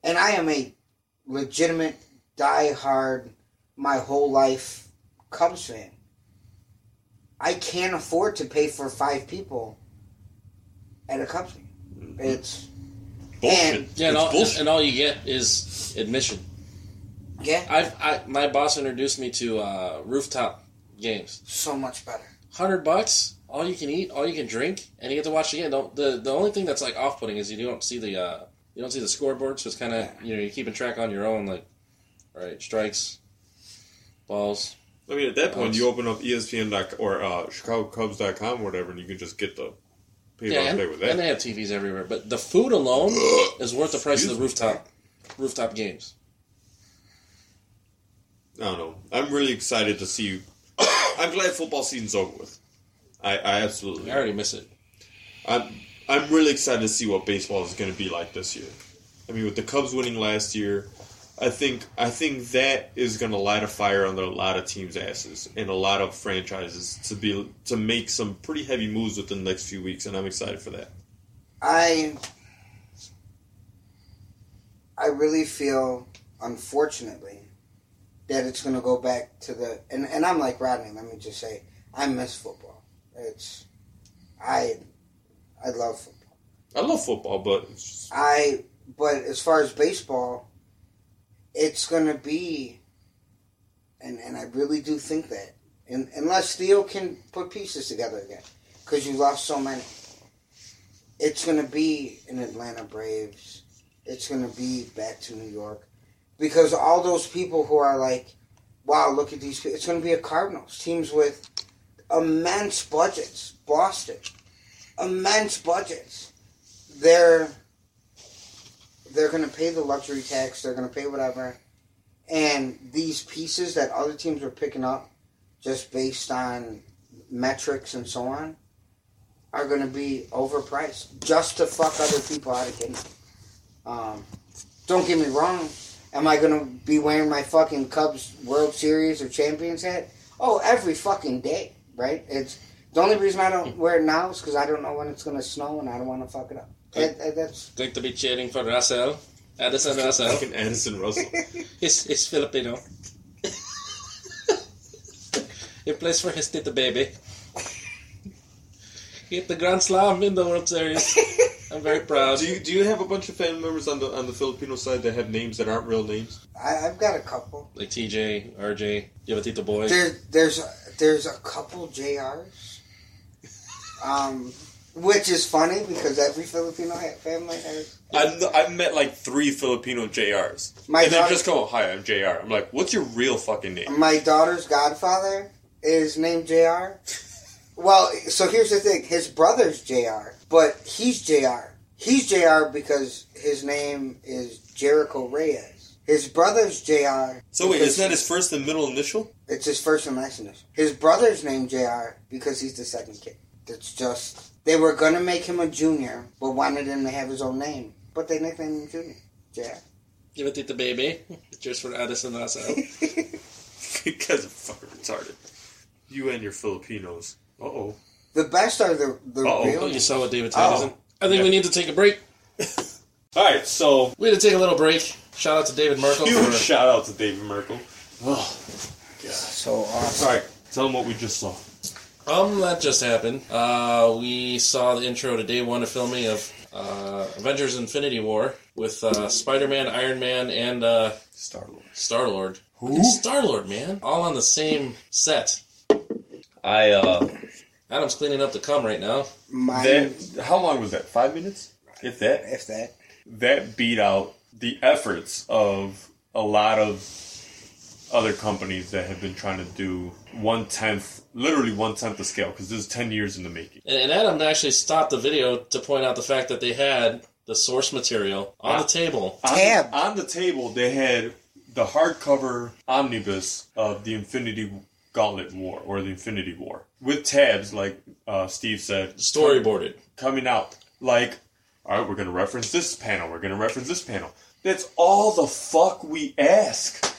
and I am a legitimate, die-hard, my whole life Cubs fan. I can't afford to pay for five people at a Cubs game. It's Bullshit. And- Yeah, and it's all, bullshit. and all you get is admission. yeah, I've, I, my boss introduced me to uh, rooftop games. so much better. Hundred bucks, all you can eat, all you can drink, and you get to watch the game. Don't, the the only thing that's like off putting is you don't see the uh, you don't see the scoreboard, so it's kind of you know you're keeping track on your own. Like, all right, strikes, balls. I mean, at that point, you open up ESPN dot or uh, ChicagoCubs.com or whatever, and you can just get the pay Yeah, and, with and they have TVs everywhere. But the food alone is worth the price of the rooftop rooftop games. I don't know. I'm really excited to see. I'm glad football season's over with. I, I absolutely. I already miss it. I'm I'm really excited to see what baseball is going to be like this year. I mean, with the Cubs winning last year, I think I think that is going to light a fire under a lot of teams' asses and a lot of franchises to be to make some pretty heavy moves within the next few weeks, and I'm excited for that. I I really feel, unfortunately, that it's going to go back to the and, and I'm like Rodney. Let me just say, I miss football. It's I I love football. I love football, but it's just, I but as far as baseball, it's going to be, and and I really do think that, and, unless Theo can put pieces together again, because you lost so many, it's going to be an Atlanta Braves. It's going to be back to New York, because all those people who are like, wow, look at these. people. It's going to be a Cardinals teams with immense budgets. Boston, immense budgets. They're they're going to pay the luxury tax. They're going to pay whatever. And these pieces that other teams are picking up, just based on metrics and so on, are going to be overpriced just to fuck other people out of them. Um, don't get me wrong. Am I going to be wearing my fucking Cubs World Series or Champions hat? Oh, every fucking day, right? It's the only reason I don't wear it now is because I don't know when it's going to snow and I don't want to fuck it up. That, that- that's Going to be cheering for Russell. Addison Russell. fucking Addison Russell. He's, he's Filipino. he plays for his tita baby. He hit the Grand Slam in the World Series. I'm very proud. do you do you have a bunch of family members on the on the Filipino side that have names that aren't real names? I, I've got a couple. Like TJ, RJ, you have a Tito boy. There, there's there's a couple JRs, um, which is funny because every Filipino ha- family has. I've, I've met like three Filipino JRs. My and they daughter- just go, hi, I'm JR. I'm like, what's your real fucking name? My daughter's godfather is named JR. Well, so here's the thing: his brother's JR, but he's JR. He's JR because his name is Jericho Reyes. His brother's JR. So wait, because isn't that his first and middle initial? It's his first and last initial. His brother's named JR because he's the second kid. That's just they were gonna make him a junior, but wanted him to have his own name. But they nicknamed him Junior. JR. Give a Tita baby. Cheers for Addison Russell. you guys are fucking retarded. You and your Filipinos. Uh oh. the best are the the Uh-oh. real. Oh, you names. saw what David Oh. Tyson. I think we need to take a break. Alright, so We had to take a little break. Shout out to David Merkel huge for shout out to David Merkel. Ugh. Yeah, so awesome. Alright, tell him what we just saw. Um, that just happened. Uh, we saw the intro to day one of filming of uh, Avengers: Infinity War with uh, Spider-Man, Iron Man, and uh, Star Lord. Star Lord. Who? Star Lord, man, all on the same set. I uh Adam's cleaning up the cum right now. Mine, that how long was that? Five minutes? If that if that. that beat out the efforts of a lot of other companies that have been trying to do one tenth, literally one tenth the scale, because this is ten years in the making. And, and Adam actually stopped the video to point out the fact that they had the source material on the table. On, Tab. on the table, they had the hardcover omnibus of the Infinity Gauntlet War or the Infinity War with tabs, like uh, Steve said, Storyboarded. coming out. Like, all right, we're going to reference this panel. We're going to reference this panel. That's all the fuck we ask.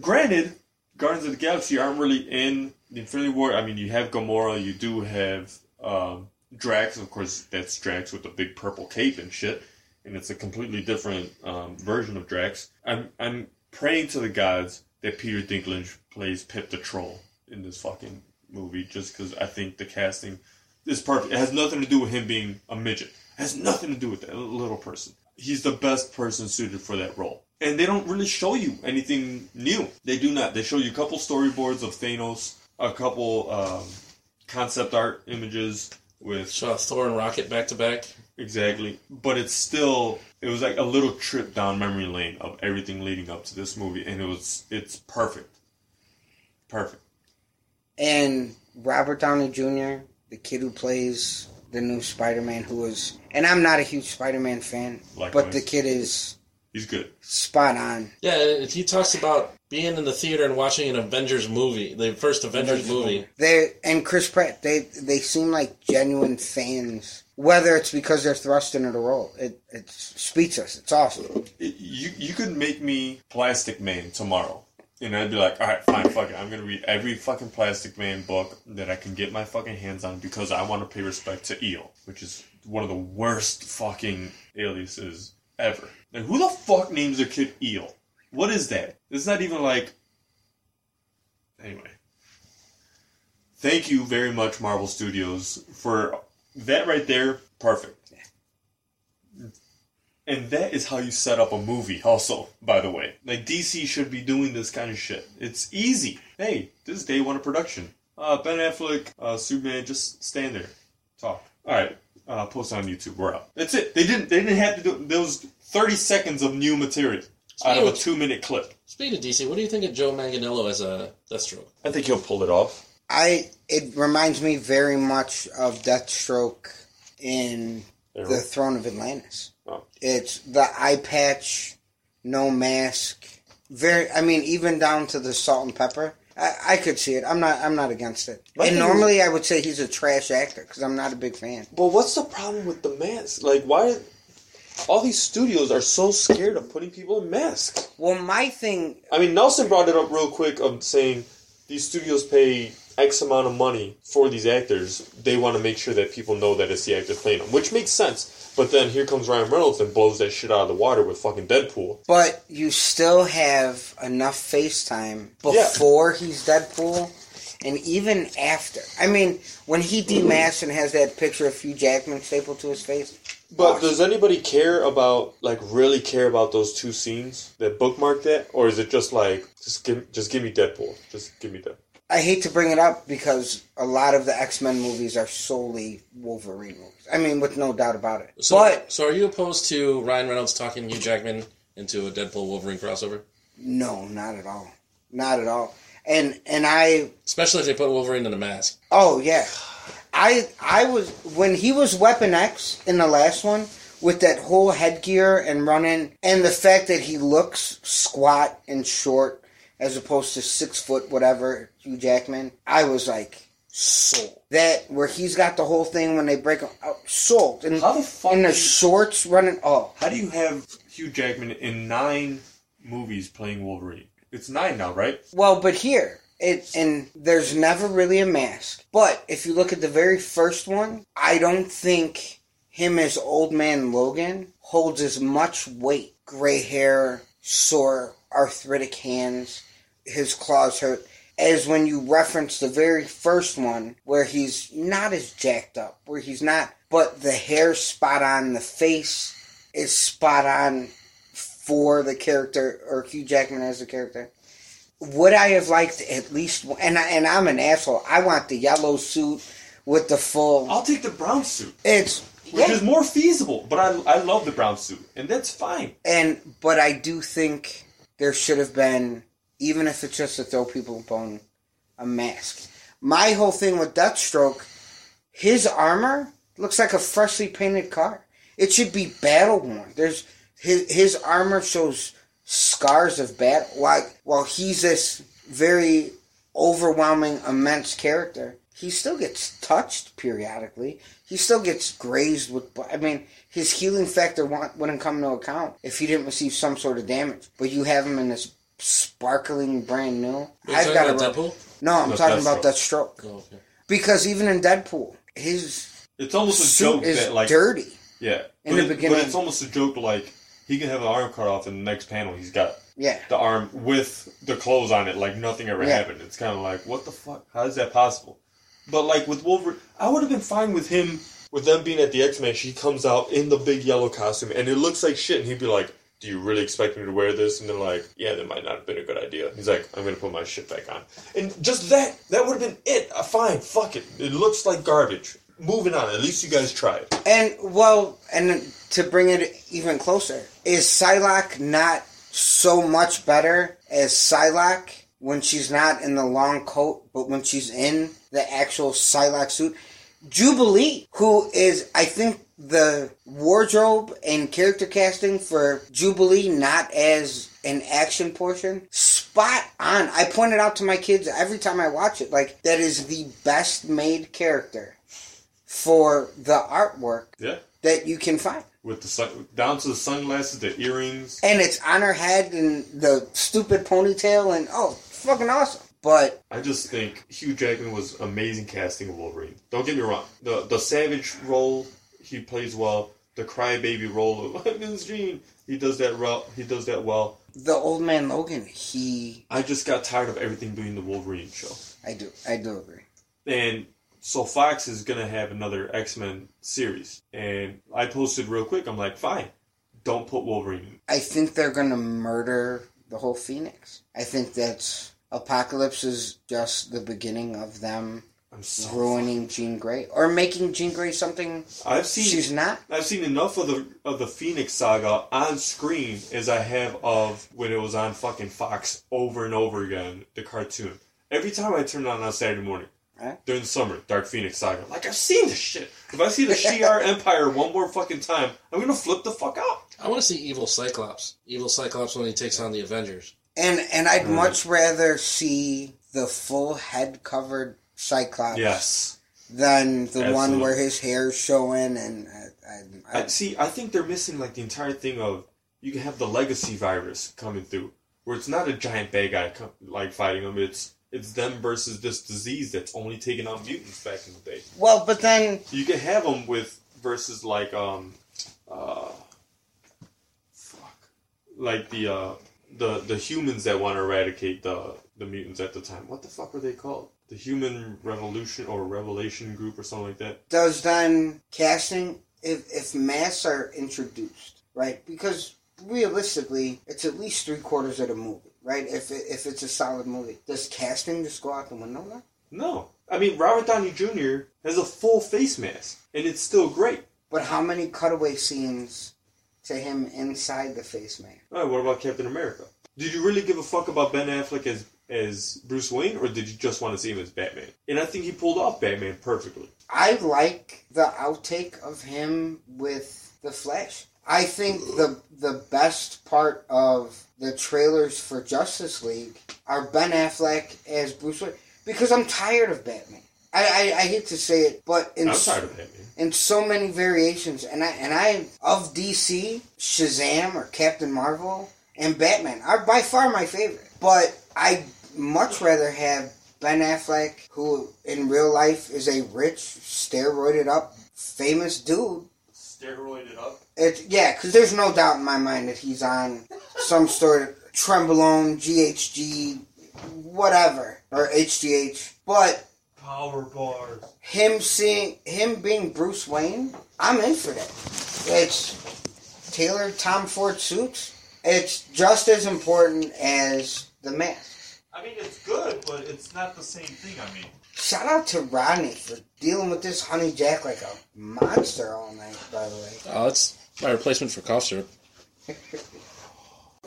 Granted, Guardians of the Galaxy aren't really in the Infinity War. I mean, you have Gamora, you do have um, Drax. Of course, that's Drax with the big purple cape and shit. And it's a completely different um, version of Drax. I'm, I'm praying to the gods that Peter Dinklage plays Pip the Troll in this fucking movie just because I think the casting is perfect. It has nothing to do with him being a midget. It has nothing to do with that little person. He's the best person suited for that role. And they don't really show you anything new. They do not. They show you a couple storyboards of Thanos, a couple um, concept art images with Saw Thor and Rocket back to back. Exactly. But it's still it was like a little trip down memory lane of everything leading up to this movie and it was it's perfect. Perfect. and Robert Downey Jr., the kid who plays the new Spider-Man, who is, and I'm not a huge Spider-Man fan, but the kid is He's good. spot on. Yeah, if he talks about being in the theater and watching an Avengers movie, the first Avengers movie. They and Chris Pratt, they they seem like genuine fans. Whether it's because they're thrust into the role, it it's speechless. It's awesome. It- you you could make me Plastic Man tomorrow, and I'd be like, all right, fine, fuck it. I'm gonna read every fucking Plastic Man book that I can get my fucking hands on because I want to pay respect to Eel, which is one of the worst fucking aliases ever. Like, who the fuck names their kid Eel? What is that? It's not even like. Anyway. Thank you very much, Marvel Studios, for that right there. Perfect. And that is how you set up a movie, also, by the way. Like, DC should be doing this kind of shit. It's easy. Hey, this is day one of production. Uh, Ben Affleck, uh, Superman, just stand there. Talk. Alright, uh, post on YouTube. We're out. That's it. They didn't, they didn't have to do, was 30 seconds of new material out of a two minute clip. Speaking of DC, what do you think of Joe Manganiello as a Deathstroke? I think he'll pull it off. I it reminds me very much of Deathstroke in the Throne of Atlantis. Oh. It's the eye patch, no mask. Very, I mean, even down to the salt and pepper. I, I could see it. I'm not. I'm not against it. My and thing normally, I would say he's a trash actor because I'm not a big fan. But what's the problem with the mask? Like, why? All these studios are so scared of putting people in masks. Well, my thing, I mean, Nelson brought it up real quick of saying these studios pay X amount of money for these actors. They want to make sure that people know that it's the actor playing them, which makes sense. But then here comes Ryan Reynolds and blows that shit out of the water with fucking Deadpool. but you still have enough FaceTime before he's Deadpool, and even after. I mean, when he demasks and has that picture of Hugh Jackman stapled to his face. But awesome. does anybody care about, like, really care about those two scenes that bookmarked it, or is it just like, just give, just give me Deadpool, just give me Deadpool? I hate to bring it up because a lot of the X Men movies are solely Wolverine movies. I mean, with no doubt about it. So, but so are you opposed to Ryan Reynolds talking Hugh Jackman into a Deadpool Wolverine crossover? no, not at all. Not at all. And and I Especially if they put Wolverine in a mask. oh yeah. I I was when he was Weapon X in the last one with that whole headgear and running and the fact that he looks squat and short as opposed to six foot whatever Hugh Jackman, I was like sold. That where he's got the whole thing when they break him out sold and How the fuck in the shorts running oh How do you have Hugh Jackman in nine movies playing Wolverine? It's nine now, right? Well, but here, it and there's never really a mask. But if you look at the very first one, I don't think him as Old Man Logan holds as much weight. Gray hair, sore, arthritic hands, his claws hurt. As when you reference the very first one, where he's not as jacked up, where he's not, but the hair spot on, the face is spot on for the character, or Hugh Jackman as the character would I have liked at least and I, and I'm an asshole. I want the yellow suit with the full. I'll take the brown suit, It's which yeah. is more feasible. But I, I love the brown suit, and that's fine. and but I do think there should have been even if it's just to throw people a bone, a mask. My whole thing with Deathstroke, his armor looks like a freshly painted car. It should be battle worn. There's his his armor shows scars of battle. While while he's this very overwhelming, immense character, he still gets touched periodically. He still gets grazed with. I mean, his healing factor wouldn't come into account if he didn't receive some sort of damage. But you have him in this sparkling brand new. Are you I've got about to. Deadpool? No, I'm No, talking about Deathstroke. Deathstroke. Oh, okay. Because even in Deadpool, his It's almost a suit joke is that like dirty. yeah, in but the it- beginning. But it's almost a joke like he can have an arm cut off, and the next panel he's got Yeah. the arm with the clothes on it, like nothing ever Yeah. happened. It's kind of like what the fuck? How is that possible? But like with Wolverine, I would have been fine with him with them being at the X Men. She comes out in the big yellow costume, and it looks like shit, and he'd be like. Do you really expect me to wear this? And they're like, yeah, that might not have been a good idea. He's like, I'm gonna put my shit back on. And just that, that would have been it. Uh, fine, fuck it. It looks like garbage. Moving on. At least you guys tried. And well, and to bring it even closer, is Psylocke not so much better as Psylocke when she's not in the long coat, but when she's in the actual Psylocke suit. Jubilee, who is, I think, the wardrobe and character casting for Jubilee, not as an action portion, spot on. I point it out to my kids every time I watch it. Like, that is the best made character for the artwork Yeah. that you can find. With the sun, down to the sunglasses, the earrings. And it's on her head and the stupid ponytail, and oh, fucking awesome. But I just think Hugh Jackman was amazing casting of Wolverine. Don't get me wrong. The the savage role he plays well. The crybaby role of Miss Jean, he does that well. He does that well. the old man Logan, he, I just got tired of everything being the Wolverine show. I do, I do agree. And so Fox is gonna have another X Men series, and I posted real quick. I'm like, fine, don't put Wolverine. in. I think they're gonna murder the whole Phoenix. I think that's Apocalypse is just the beginning of them so. ruining Jean Grey or making Jean Grey something I've seen. she's not. I've seen enough of the of the Phoenix saga on screen as I have of when it was on fucking Fox over and over again, the cartoon. Every time I turn it on on Saturday morning Huh? during the summer, Dark Phoenix saga. Like I've seen this shit. If I see the Shi'ar Empire one more fucking time, I'm gonna flip the fuck out. I want to see Evil Cyclops. Evil Cyclops when he takes on the Avengers. And and I'd Right. much rather see the full head covered Cyclops Yes. than the one where his hair's showing and I, I, I, I see. I think they're missing like the entire thing of you can have the legacy virus coming through, where it's not a giant bad guy like fighting them. It's it's them versus this disease that's only taking out mutants back in the day. well, but then You can have them with versus like um, uh, fuck, like the uh the the humans that want to eradicate the the mutants at the time. What the fuck were they called? The Human Revolution or Revelation Group or something like that. does then casting if if masks are introduced, right? Because realistically, it's at least three quarters of the movie, right? If it, if it's a solid movie, does casting just go out the window now? No. I mean, Robert Downey Jr. has a full face mask, and it's still great. But how many cutaway scenes to him inside the face mask? All right, what about Captain America? Did you really give a fuck about Ben Affleck as as Bruce Wayne, or did you just want to see him as Batman? And I think he pulled off Batman perfectly. I like the outtake of him with the Flash. I think the the best part of the trailers for Justice League are Ben Affleck as Bruce Wayne because I'm tired of Batman. I, I, I hate to say it, but in I'm so, tired of Batman. in so many variations, and I and I of DC, Shazam or Captain Marvel and Batman are by far my favorite. But I much rather have Ben Affleck, who in real life is a rich, steroided up, famous dude. Steroided up. It, yeah, because there's no doubt in my mind that he's on some sort of Trenbolone, GHG, whatever, or HGH. But Power bars. him seeing him being Bruce Wayne, I'm in for that. It's tailored Tom Ford suits. It's just as important as the mask. I mean, it's good, but it's not the same thing. I mean, Shout out to Rodney for dealing with this honey jack like a monster all night. By the way, Oh, that's my replacement for cough syrup.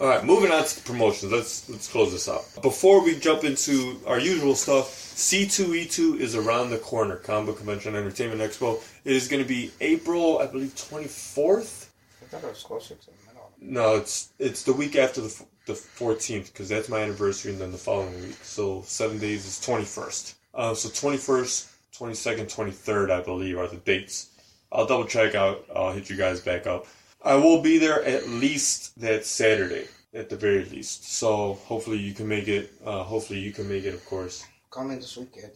All right, moving on to the promotions. Let's let's close this up. Before we jump into our usual stuff, C2E2 is around the corner. Combo Convention Entertainment Expo. It is going to be April, I believe, 24th. I thought it was closer to the middle. No, it's it's the week after the the 14th because that's my anniversary, and then the following week. So seven days is 21st. Uh, so 21st, 22nd, 23rd, I believe, are the dates. I'll double check out. I'll hit you guys back up. I will be there at least that Saturday, at the very least. So hopefully you can make it. Uh, hopefully you can make it, of course. Call me this weekend.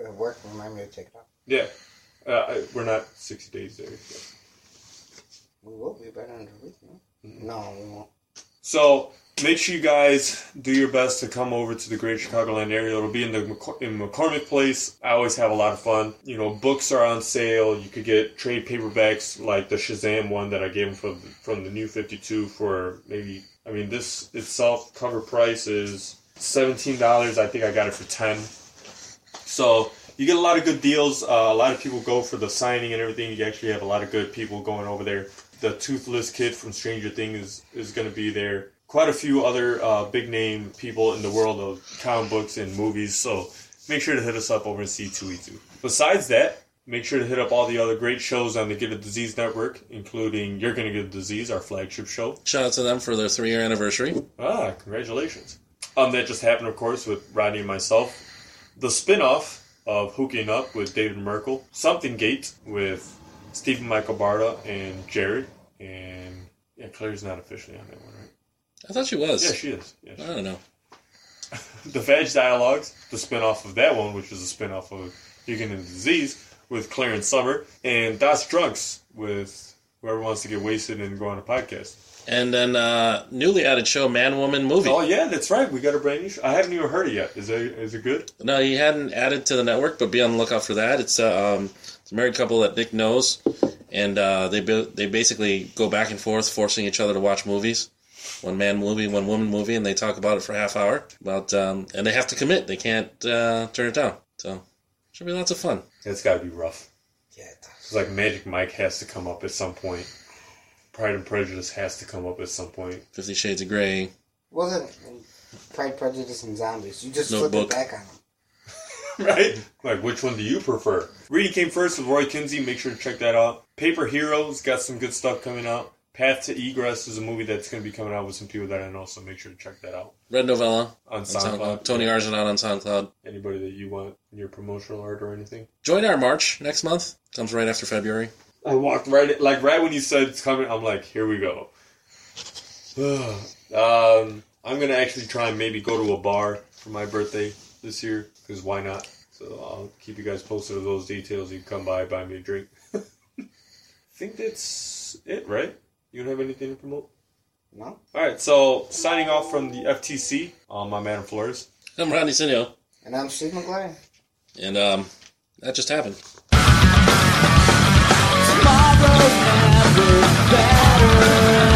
At, work, remind me to take it off. Yeah, uh, I, we're not 60 days there. yet. We will be better in the week. No, no we won't. So make sure you guys do your best to come over to the Greater Chicagoland area. It'll be in the in McCormick Place. I always have a lot of fun. You know, books are on sale. You could get trade paperbacks like the Shazam one that I gave him from from the New Fifty Two for maybe. I mean, this itself cover price is seventeen dollars. I think I got it for ten. So you get a lot of good deals. Uh, a lot of people go for the signing and everything. You actually have a lot of good people going over there. The Toothless Kid from Stranger Things is, is going to be there. Quite a few other uh, big name people in the world of comic books and movies. So make sure to hit us up over at C2E2. Besides that, make sure to hit up all the other great shows on the Get a Disease Network, including You're Gonna Get a Disease, our flagship show. Shout out to them for their three year anniversary. Ah, congratulations. Um, that just happened, of course, with Rodney and myself. The spin off of Hooking Up with David Merkel. Something Gate with Stephen Michael Barta and Jared. And yeah, Claire's not officially on that one, right? I thought she was. Yeah, she is. Yeah, I don't know. the Veg Dialogues, the spin off of that one, which is a spin off of Hugan and the Disease with Clarence Summer. And Das Drunks with whoever wants to get wasted and go on a podcast. And then uh, newly added show Man Woman Movie. Oh, yeah, that's right. We got a brand new show. I haven't even heard it yet. Is it, is it good? No, he hadn't added to the network, but be on the lookout for that. It's, uh, um, it's a married couple that Nick knows, and uh, they they basically go back and forth, forcing each other to watch movies. One man movie, one woman movie, and they talk about it for a half hour. About um, and they have to commit; they can't uh, turn it down. So should be lots of fun. It's got to be rough. Yeah, it does. It's like Magic Mike has to come up at some point. Pride and Prejudice has to come up at some point. Fifty Shades of Grey. Wasn't Pride, Prejudice, and Zombies. You just Notebook. flip it back on them. right? Like, which one do you prefer? Reading came first with Roy Kinsey. Make sure to check that out. Paper Heroes got some good stuff coming out. Path to Egress is a movie that's going to be coming out with some people that I know, so make sure to check that out Red Novella on on SoundCloud. SoundCloud. Tony Argonaut on SoundCloud. Anybody that you want in your promotional art or anything. Join our March next month. Comes right after February. I walked right, like right when you said it's coming. I'm like, here we go. um, I'm gonna actually try and maybe go to a bar for my birthday this year because why not? So I'll keep you guys posted of those details. You can come by, buy me a drink. I think that's it, right? You don't have anything to promote? No? All right. So signing off from the FTC. Um, my man Adam Flores. I'm Rodney Sinio, And I'm Steve Maglaya. and um, that just happened. Tomorrow's never better.